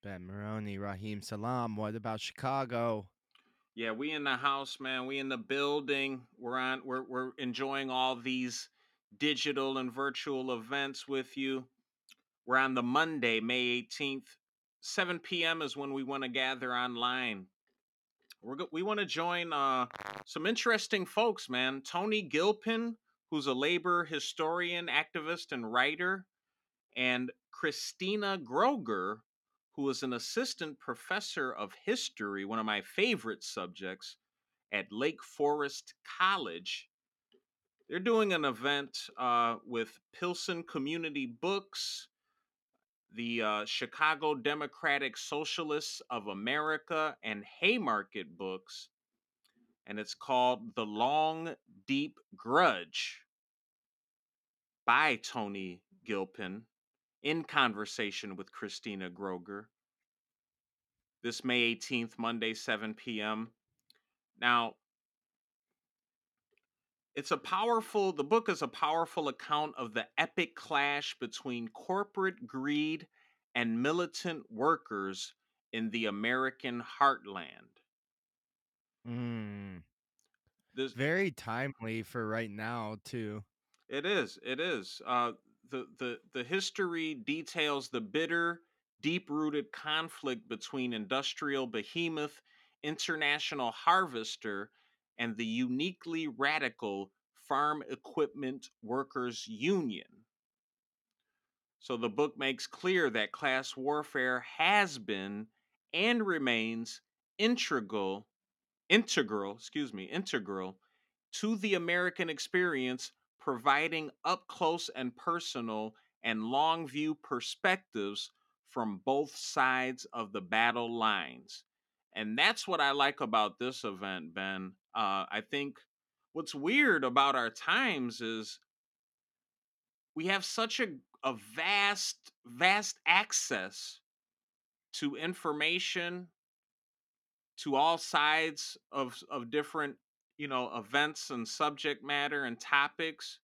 Ben Maroney, Raheem Salam. What about Chicago? Yeah, we in the house, man. We in the building. We're on. We're we're enjoying all these digital and virtual events with you. We're on the Monday, May 18th. 7 p.m. is when we want to gather online. We're go- we want to join uh, some interesting folks, man. Toni Gilpin, who's a labor historian, activist, and writer, and Cristina Groeger, who is an assistant professor of history, one of my favorite subjects at Lake Forest College. They're doing an event uh, with Pilsen Community Books, the uh, Chicago Democratic Socialists of America, and Haymarket Books. And it's called The Long, Deep Grudge by Toni Gilpin in conversation with Cristina Groeger this May 18th, Monday, 7 p.m. Now, it's a powerful, the book is a powerful account of the epic clash between corporate greed and militant workers in the American heartland. Mm, This, very timely for right now, too. It is. It is. Uh, the the the history details the bitter, deep-rooted conflict between industrial behemoth International Harvester and the uniquely radical Farm Equipment Workers Union. So the book makes clear that class warfare has been and remains integral integral, excuse me, integral to the American experience providing up close and personal and long view perspectives from both sides of the battle lines. And that's what I like about this event, Ben. Uh, I think what's weird about our times is we have such a, a vast, vast access to information, to all sides of, of different you know events and subject matter and topics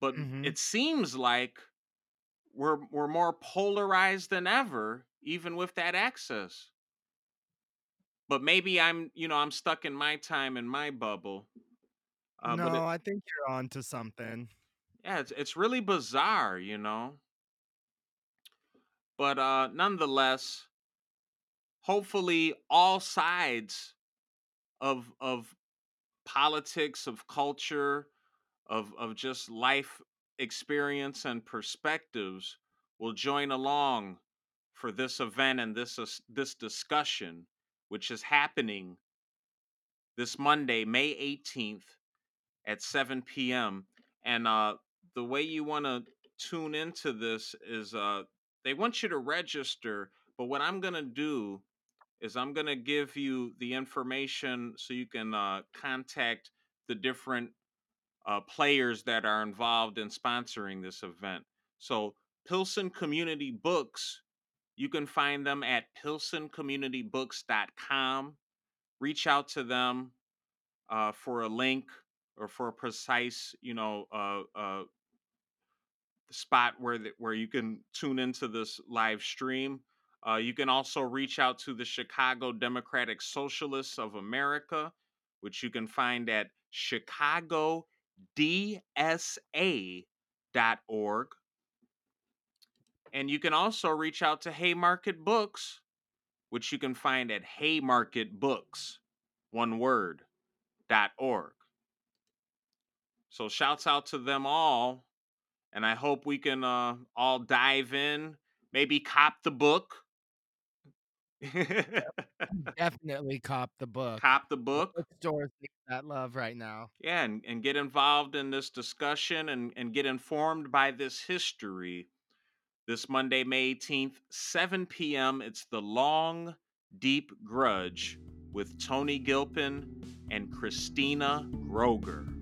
but Mhm. it seems like we're we're more polarized than ever even with that access but maybe i'm you know i'm stuck in my time in my bubble uh, no, it, I think you're on to something. yeah it's, it's really bizarre you know but uh nonetheless hopefully all sides of of politics of culture of of just life experience and perspectives will join along for this event and this is- this discussion which is happening this Monday May 18th at 7 p.m. and uh the way you want to tune into this is uh they want you to register but what I'm going to do is I'm going to give you the information so you can uh contact the different uh, players that are involved in sponsoring this event. So, Pilsen Community Books, you can find them at pilsencommunitybooks.com. Reach out to them uh, for a link or for a precise, you know, uh, uh, spot where the, where you can tune into this live stream. Uh, you can also reach out to the Chicago Democratic Socialists of America, which you can find at chicagodsa.org. And you can also reach out to Haymarket Books, which you can find at haymarketbooks, one word, dot org. So shouts out to them all. And I hope we can uh, all dive in, maybe cop the book. Definitely cop the book. cop the book. Bookstores need that love right now. Yeah, and, and get involved in this discussion and, and get informed by this history. This Monday, May 18th, 7 p.m. It's The Long, Deep Grudge with Toni Gilpin and Cristina Groeger.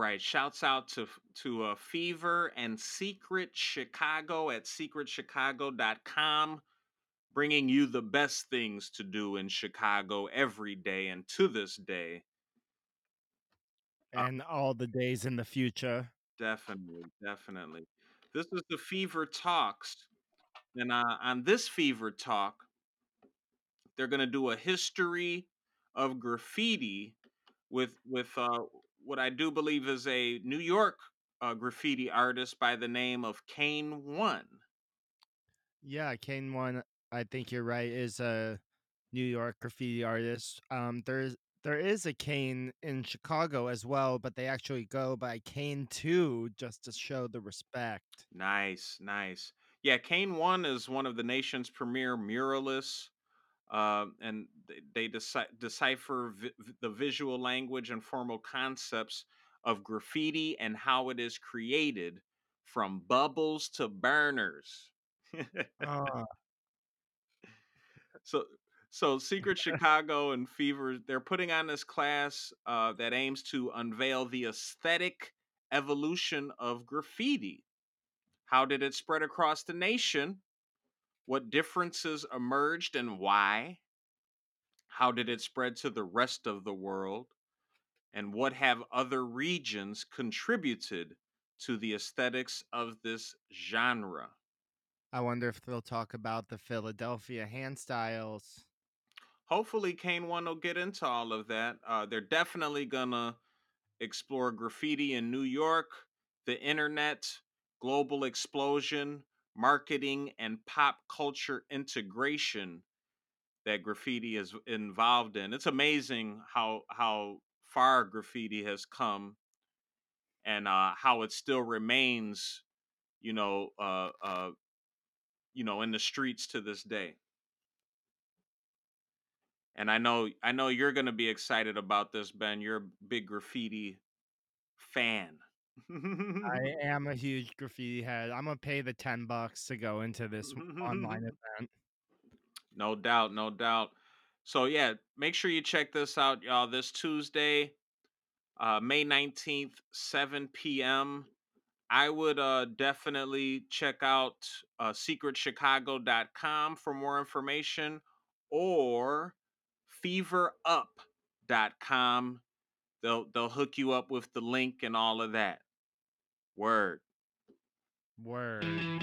Right. Shouts out to to uh, Fever and Secret Chicago at secretchicago.com, bringing you the best things to do in Chicago every day and to this day. Uh, And all the days in the future. definitely, definitely. This is the Fever Talks, and uh, on this Fever Talk, they're going to do a history of graffiti with with uh, what I do believe is a New York uh, graffiti artist by the name of Kane One. Yeah, Kane one, I think you're right, is a New York graffiti artist. Um, there's there is a Kane in Chicago as well, but they actually go by Kane two just to show the respect. Nice, nice. Yeah, Kane One is one of the nation's premier muralists. Uh, and they, they deci- decipher vi- the visual language and formal concepts of graffiti and how it is created from bubbles to burners. Ah, so so secret chicago and fever they're putting on this class uh, that aims to unveil the aesthetic evolution of graffiti. How did it spread across the nation what differences emerged and why how did it spread to the rest of the world and what have other regions contributed to the aesthetics of this genre I wonder if they'll talk about the Philadelphia hand styles. hopefully kane one will get into all of that uh, they're definitely gonna explore graffiti in new york the internet global explosion marketing and pop culture integration that graffiti is involved in it's amazing how how far graffiti has come and uh, how it still remains you know uh, uh, you know in the streets to this day and I know I know you're going to be excited about this, Ben. You're a big graffiti fan. I am a huge graffiti head. I'm gonna pay the ten bucks to go into this online event. no doubt, no doubt. So yeah, make sure you check this out, y'all. This Tuesday, uh, May 19th, 7 p.m. I would uh, definitely check out uh, secretchicago.com for more information or feverup.com. They'll they'll hook you up with the link and all of that. Word. Word.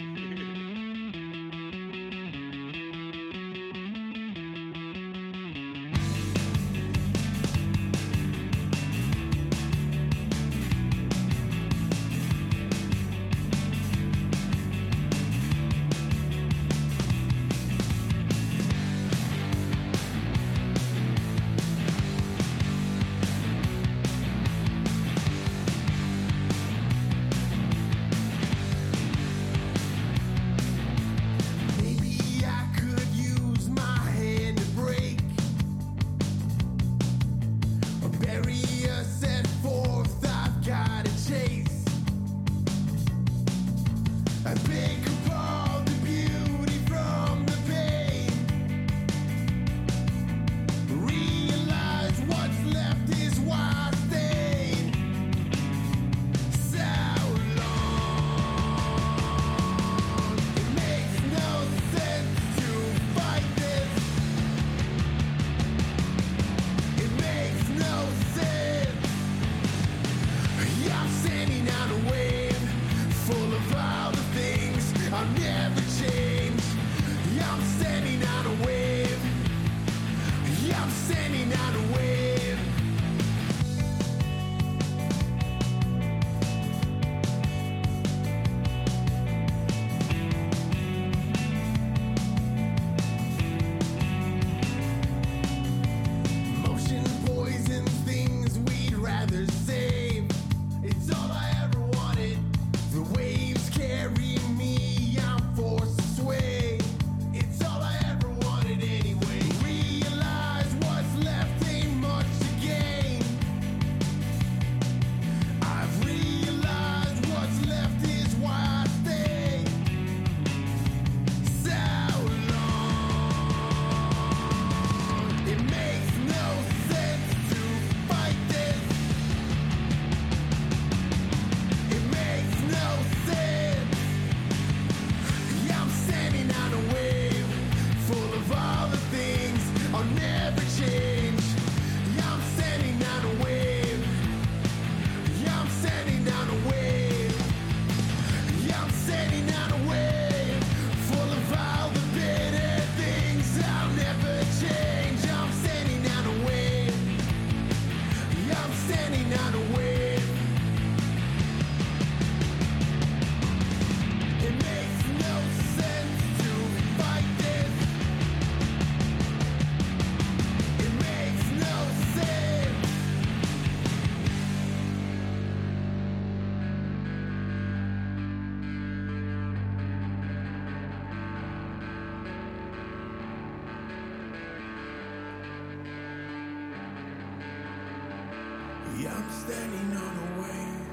I'm standing on a wave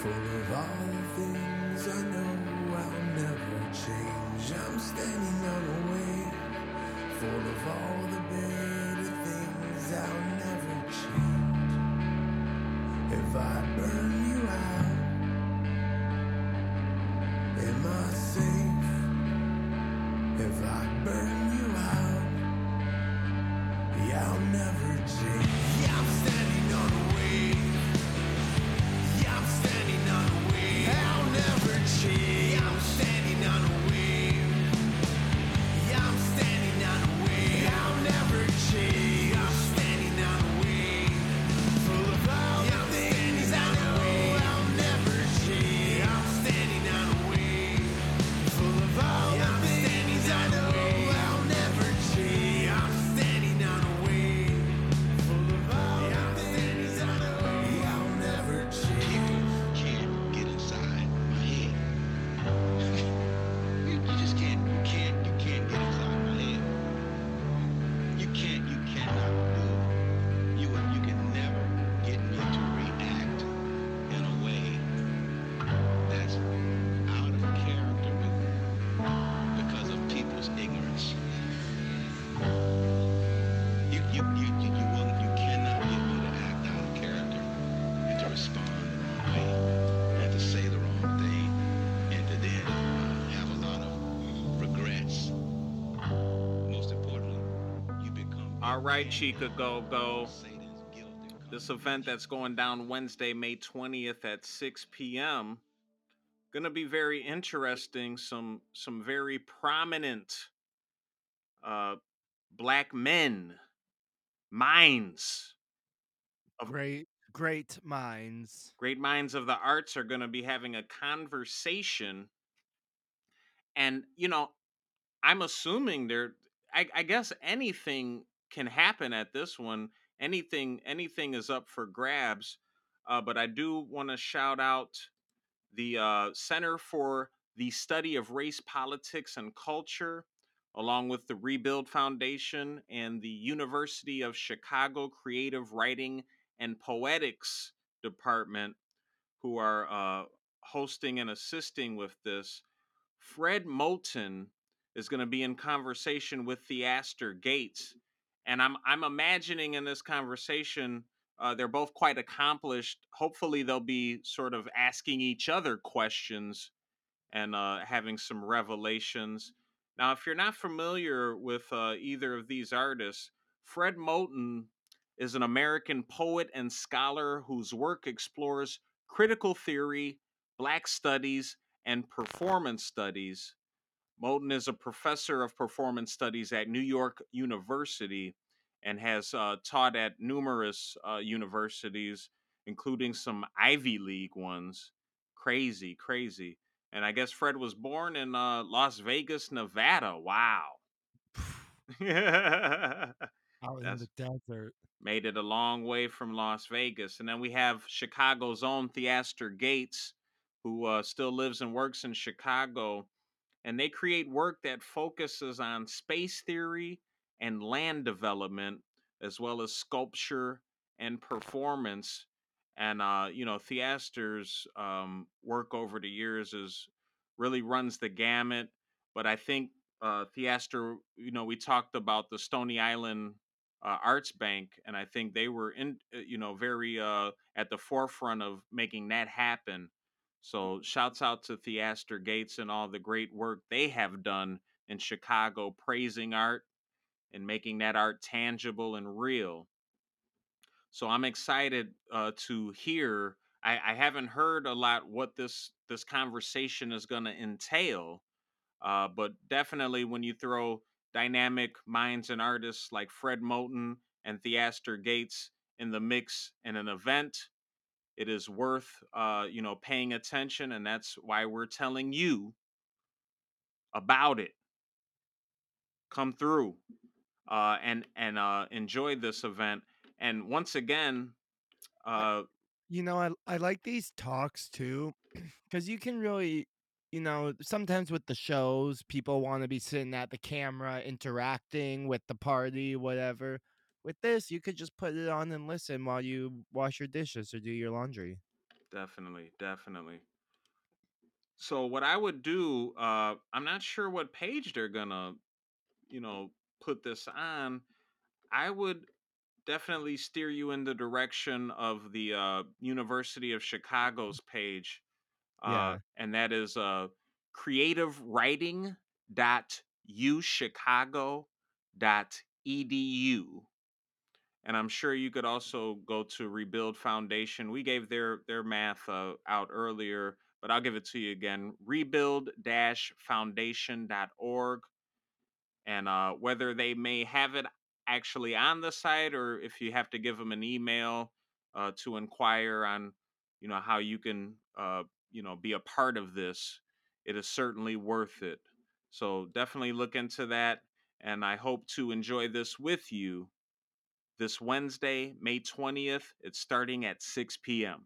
full of all the things I know I'll never change. I'm standing on a wave full of all the better right, Chica Go Go. Satan's guilt and This event that's going down Wednesday, May 20th at 6 p.m. Gonna be very interesting. Some some very prominent uh black men, minds of Great, great minds. great minds of the arts are gonna be having a conversation. And you know, I'm assuming there I, I guess anything can happen at this one. Anything anything is up for grabs. Uh, but I do want to shout out the uh, Center for the Study of Race, Politics, and Culture, along with the Rebuild Foundation and the University of Chicago Creative Writing and Poetics Department, who are uh, hosting and assisting with this. Fred Moten is going to be in conversation with Theaster Gates, and I'm I'm imagining in this conversation uh, they're both quite accomplished. Hopefully, they'll be sort of asking each other questions and uh, having some revelations. Now, if you're not familiar with uh, either of these artists, Fred Moten is an American poet and scholar whose work explores critical theory, Black studies, and performance studies. Moten is a professor of performance studies at New York University and has uh, taught at numerous uh, universities, including some Ivy League ones. Crazy, crazy. And I guess Fred was born in uh, Las Vegas, Nevada. Wow. Out in the desert. made it a long way from Las Vegas. And then we have Chicago's own Theaster Gates, who uh, still lives and works in Chicago. And they create work that focuses on space theory and land development, as well as sculpture and performance. And, uh, you know, Theaster's um, work over the years is really runs the gamut. But I think uh, Theaster, you know, we talked about the Stony Island uh, Arts Bank, and I think they were in, uh, you know, very uh, at the forefront of making that happen. So, shouts out to Theaster Gates and all the great work they have done in Chicago, praising art and making that art tangible and real. So, I'm excited uh, to hear. I, I haven't heard a lot what this this conversation is going to entail, uh, but definitely when you throw dynamic minds and artists like Fred Moten and Theaster Gates in the mix in an event, it is worth uh, you know paying attention, and that's why we're telling you about it. Come through uh, and and uh, enjoy this event. And once again, uh, You know, I I like these talks too, because you can really, you know, sometimes with the shows, people want to be sitting at the camera interacting with the party, whatever. With this, you could just put it on and listen while you wash your dishes or do your laundry. Definitely, definitely. So what I would do, uh, I'm not sure what page they're gonna, you know, put this on. I would definitely steer you in the direction of the uh, University of Chicago's page, uh, Yeah. and that is uh, creativewriting.uchicago.edu. And I'm sure you could also go to Rebuild Foundation. We gave their their math uh, out earlier, but I'll give it to you again. Rebuild-foundation.org and uh, whether they may have it actually on the site or if you have to give them an email uh, to inquire on you know how you can uh, you know be a part of this it is certainly worth it so definitely look into that and i hope to enjoy this with you this wednesday may 20th it's starting at 6 p.m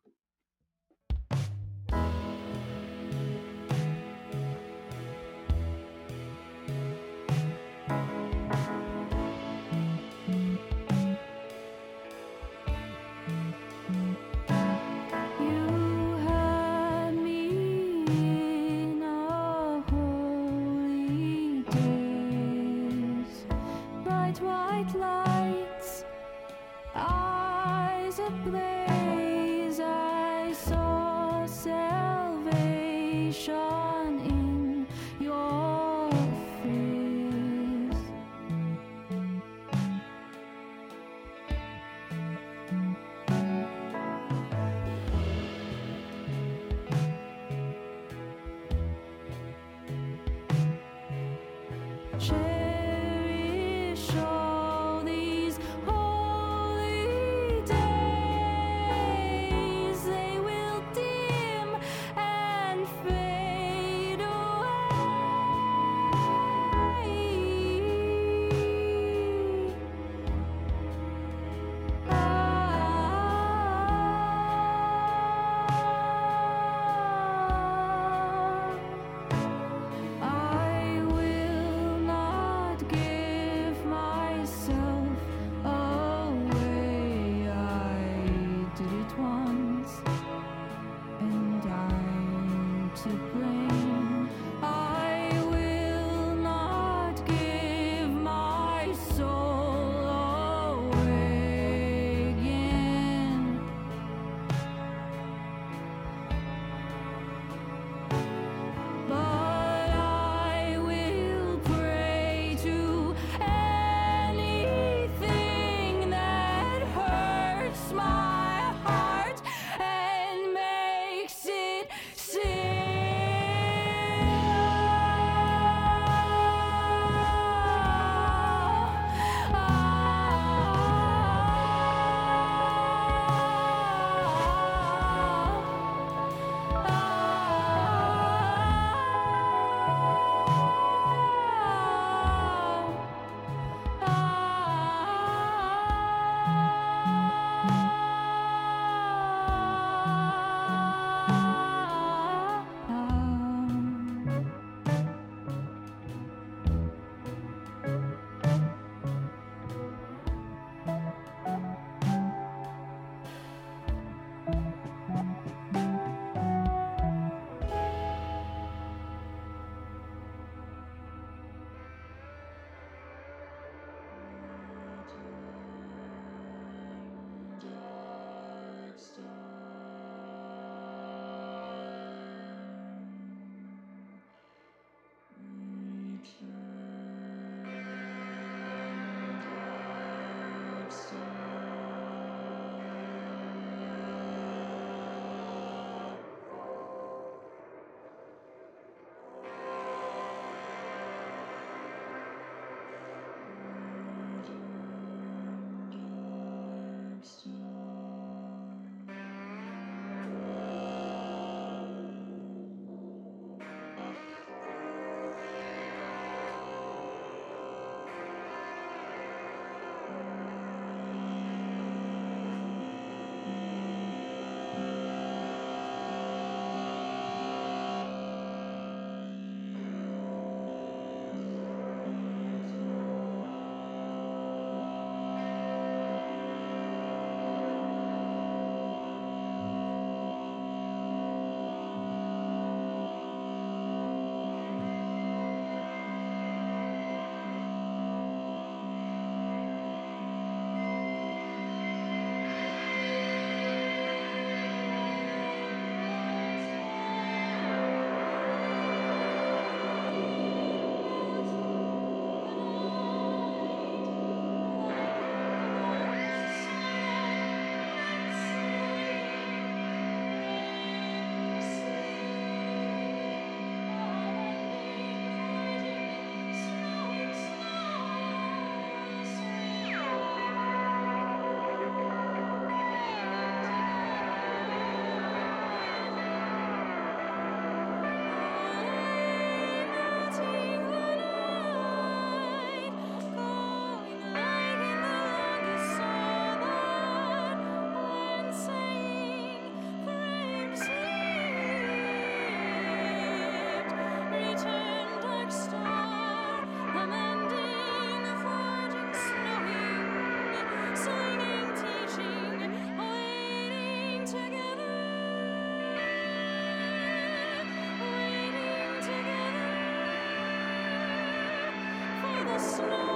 snow.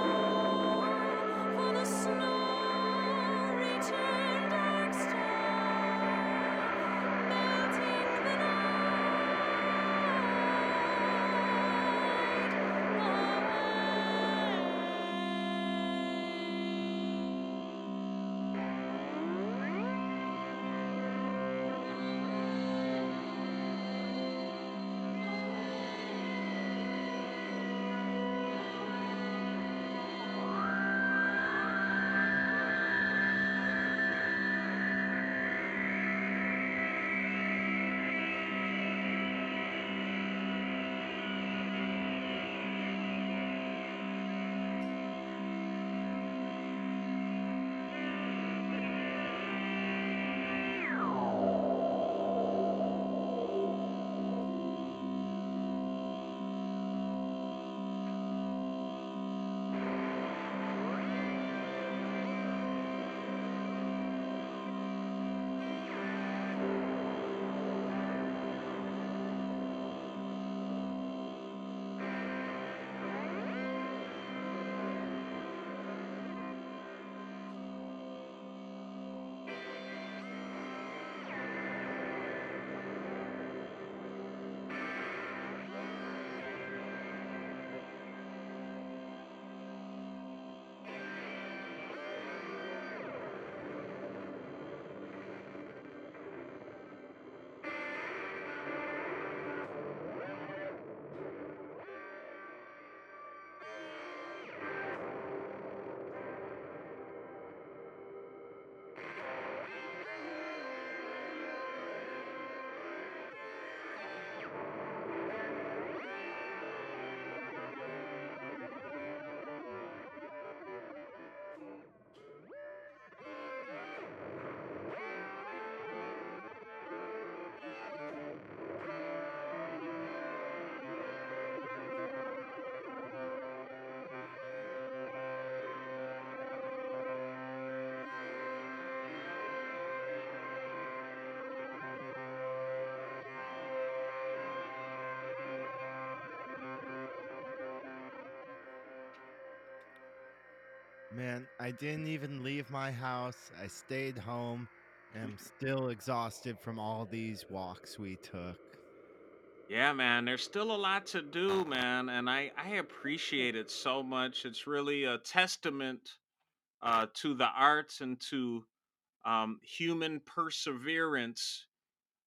Man, I didn't even leave my house. I stayed home and I'm still exhausted from all these walks we took. Yeah, man, there's still a lot to do, man, and I I appreciate it so much. It's really a testament uh, to the arts and to um, human perseverance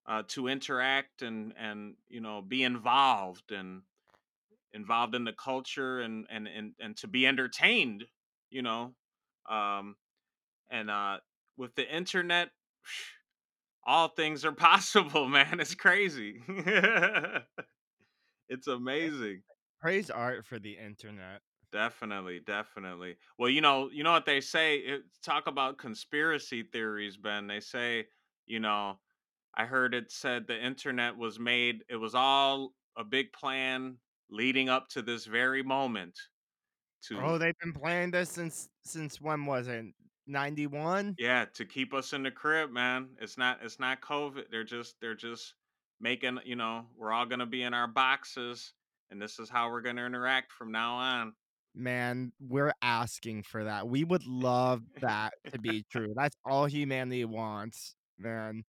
uh, to interact and and you know be involved and involved in the culture and and and and to be entertained. You know, um, and uh, with the internet, all things are possible, man. It's crazy. it's amazing. Praise art for the internet. Definitely, definitely. Well, you know, you know what they say. It, talk about conspiracy theories, Ben. They say, you know, I heard it said the internet was made. It was all a big plan leading up to this very moment. Oh, to Oh, they've been playing this since since when was it? 91? yeah, to keep us in the crib, man. It's not. It's not COVID. They're just. They're just making. You know, we're all gonna be in our boxes, and this is how we're gonna interact from now on. Man, we're asking for that. We would love that to be true. That's all humanity wants, man.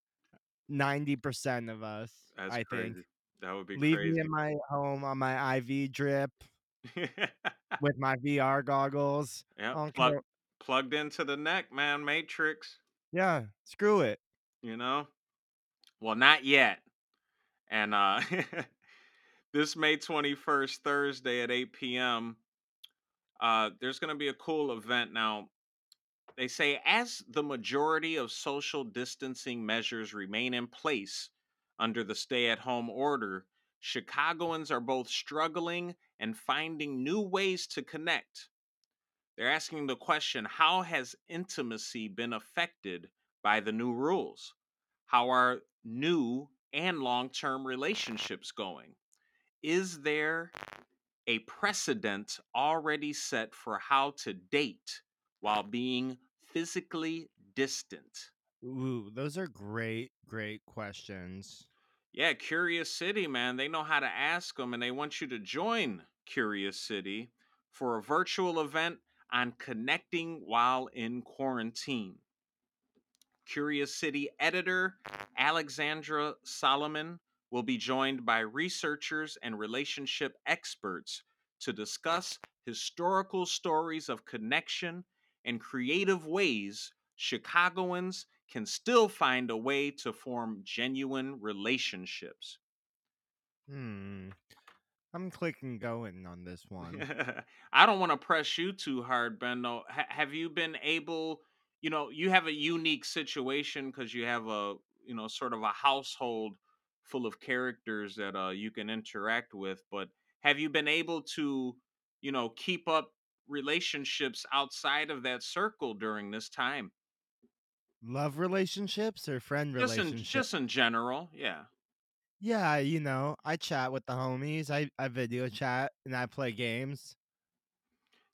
90% of us, That's I crazy. think. That would be Leave crazy. me in my home on my IV drip with my VR goggles. Yeah, plug, plugged into the neck, man. Matrix. Yeah, screw it. You know. Well, not yet. And uh this May 21st, Thursday at 8 p.m., uh, there's going to be a cool event. Now, they say as the majority of social distancing measures remain in place under the stay at home order, Chicagoans are both struggling and finding new ways to connect. They're asking the question how has intimacy been affected by the new rules? How are new and long term relationships going? Is there a precedent already set for how to date while being physically distant? Ooh, those are great, great questions. Yeah, Curious City, man, they know how to ask them and they want you to join Curious City. for a virtual event on connecting while in quarantine. Curious City editor Alexandra Salomon will be joined by researchers and relationship experts to discuss historical stories of connection and creative ways Chicagoans can still find a way to form genuine relationships. Hmm. I'm clicking going on this one. I don't want to press you too hard, Ben. Though, ha- have you been able? You know, you have a unique situation because you have a, you know, sort of a household full of characters that uh, you can interact with. But have you been able to, you know, keep up relationships outside of that circle during this time? Love relationships or friend Just in relationships? just in general, yeah. Yeah, you know, I chat with the homies. I, I video chat and I play games.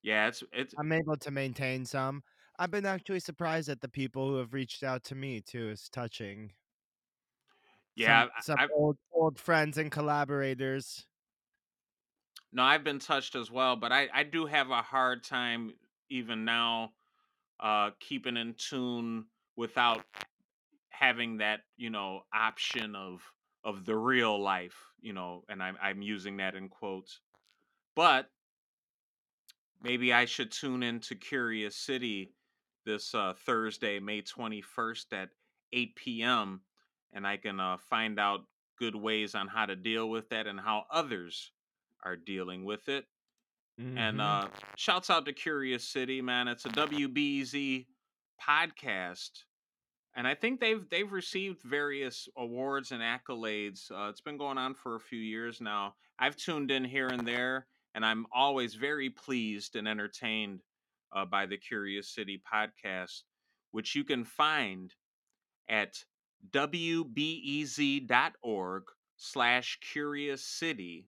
Yeah, it's it's I'm able to maintain some. I've been actually surprised at the people who have reached out to me too. It's touching. yeah. Some some I, I, old old friends and collaborators. No, I've been touched as well, but I, I do have a hard time even now uh keeping in tune without having that, you know, option of of the real life, you know, and I'm I'm using that in quotes. But maybe I should tune into Curious City this uh Thursday, May 21st at 8 p.m. and I can uh find out good ways on how to deal with that and how others are dealing with it. And Mhm. uh shouts out to Curious City, man. It's a WBEZ podcast. And I think they've they've received various awards and accolades. Uh, it's been going on for a few years now. I've tuned in here and there, and I'm always very pleased and entertained uh, by the Curious City podcast, which you can find at wbez.org slash curious city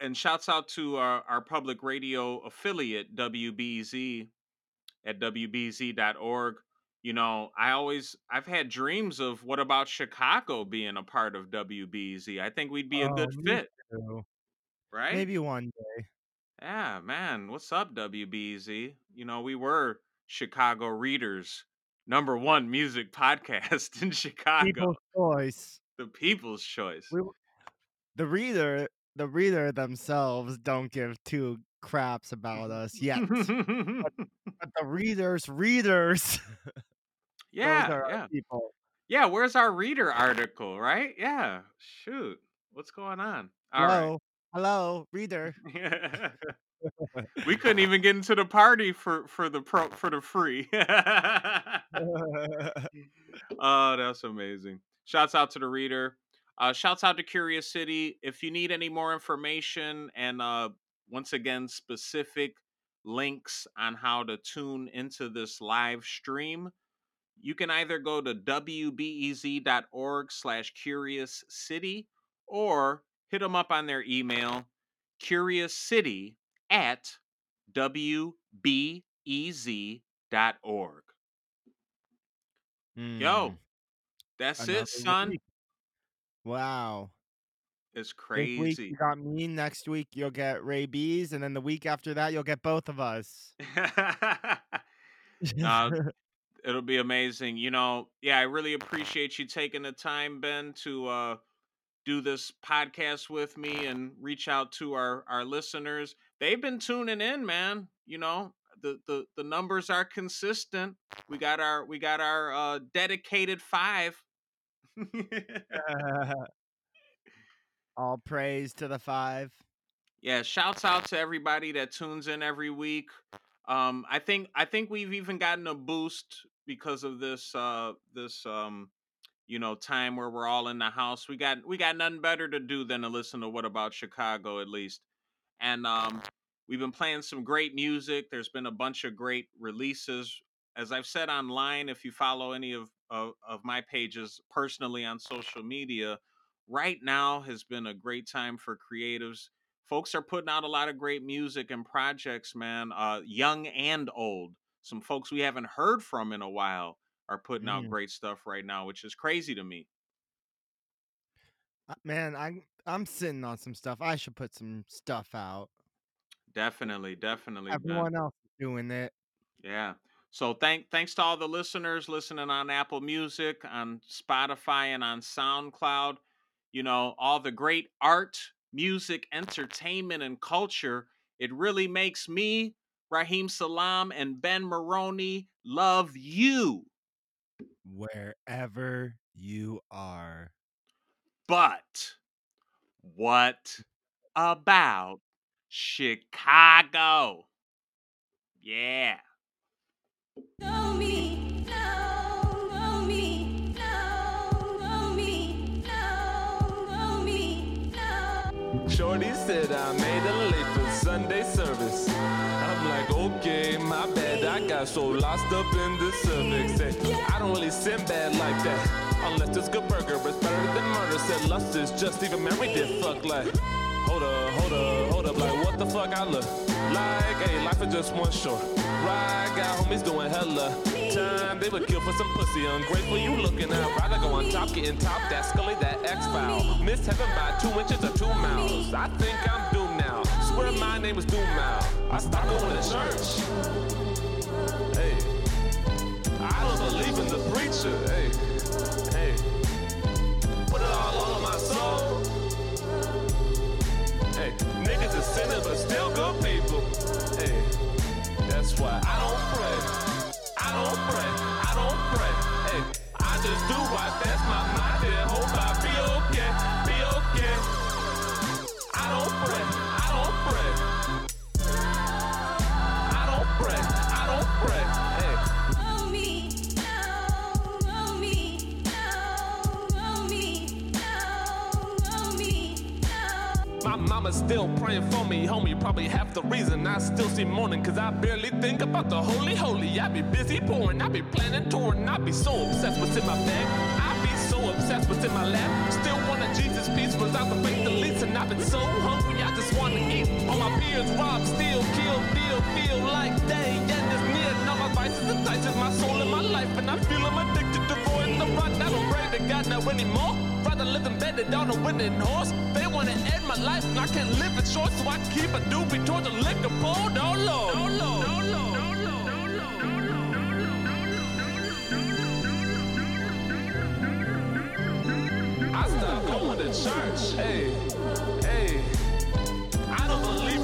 and shouts out to our, our public radio affiliate WBEZ at wbez.org. You know, I always I've had dreams of what about Chicago being a part of WBEZ. I think we'd be a Oh, good fit, too. right? Maybe one day. Yeah, man. What's up, WBEZ? You know, we were Chicago Readers, number one music podcast in Chicago, People's choice. the people's choice. We, the reader, the reader themselves don't give two craps about us yet. but the readers, readers, yeah, yeah. people. Yeah, where's our reader article, right? Yeah. Shoot. What's going on? All right. Hello, hello, reader. we couldn't even get into the party for for the pro for the free. oh, that's amazing. Shouts out to the reader. Uh shouts out to Curious City. If you need any more information and uh once again specific links on how to tune into this live stream, you can either go to wbez.org slash curious city or hit them up on their email curious city at wbez.org yo Mm, that's another it son week. Wow. It's This week crazy you got me. Next week you'll get Ray B's, and then the week after that you'll get both of us. uh, it'll be amazing you know yeah i really appreciate you taking the time ben to uh do this podcast with me and reach out to our our listeners they've been tuning in man you know the the, the numbers are consistent we got our we got our uh dedicated five All praise to the five. yeah shouts out to everybody that tunes in every week. Um i think i think we've even gotten a boost because of this uh this um you know time where we're all in the house. We got we got nothing better to do than to listen to what about chicago at least. And um we've been playing some great music. There's been a bunch of great releases. As i've said online if you follow any of of, of my pages personally on social media right now has been a great time for creatives folks are putting out a lot of great music and projects man uh young and old some folks we haven't heard from in a while are putting out Mm. great stuff right now which is crazy to me Uh, Man, I'm I'm sitting on some stuff. I should put some stuff out. Definitely, definitely. Ben. Everyone else is doing it. Yeah. So thank thanks to all the listeners listening on Apple Music, on Spotify, and on SoundCloud. You know, all the great art, music, entertainment, and culture. It really makes me, Raheem Salam, and Ben Maroney love you. Wherever you are. But what about Chicago? Yeah. Got so lost up in the cervix. Say, I don't really sin bad like that. Unless it's good burger, it's better than murder. Said lust is just even married did fuck like. Hold up, hold up, hold up, like what the fuck I look like? Hey, life is just one short. Right, got homies doing hella time. They would kill for some pussy. Ungrateful, you looking out. Rather go on top, getting top. That Scully, that X file. Miss heaven by two inches or two miles. I think I'm doomed now. Swear my name was Doom now. I stopped going to church. Hey, I don't believe in the preacher. Hey, hey, put it all on my soul. Hey, niggas is sinning but still good people. Hey, that's why I don't pray. I don't pray. I don't pray. Hey, I just do right. That's my mind. Yeah, hope I mama's still praying for me, homie. Probably half the reason I still see morning, cause I barely think about the holy, holy. I be busy pouring, I be planning, touring, I be so obsessed with in my bag. I be so obsessed with in my lap. Still want a Jesus piece without the faith the least, and I've been so hungry, I just wanna eat. Peers rob, steal, kill, deal, feel like they end is near. And all my vices entices my soul and my life, and I feel I'm addicted to voiding the run. I don't pray to God now anymore. Rather live embedded on a winning horse. They wanna end my life, and I can't live it short, so I keep a doobie towards the liquor pole. Oh Lord, oh Lord, oh Lord, oh Lord. I stopped going to church. Hey, hey. I don't believe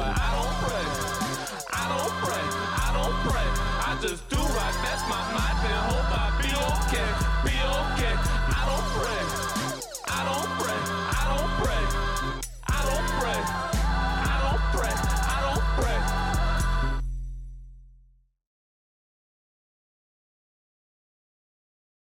I don't pray. I don't pray. I don't pray. I just do right. That's my mind. And hope I be okay.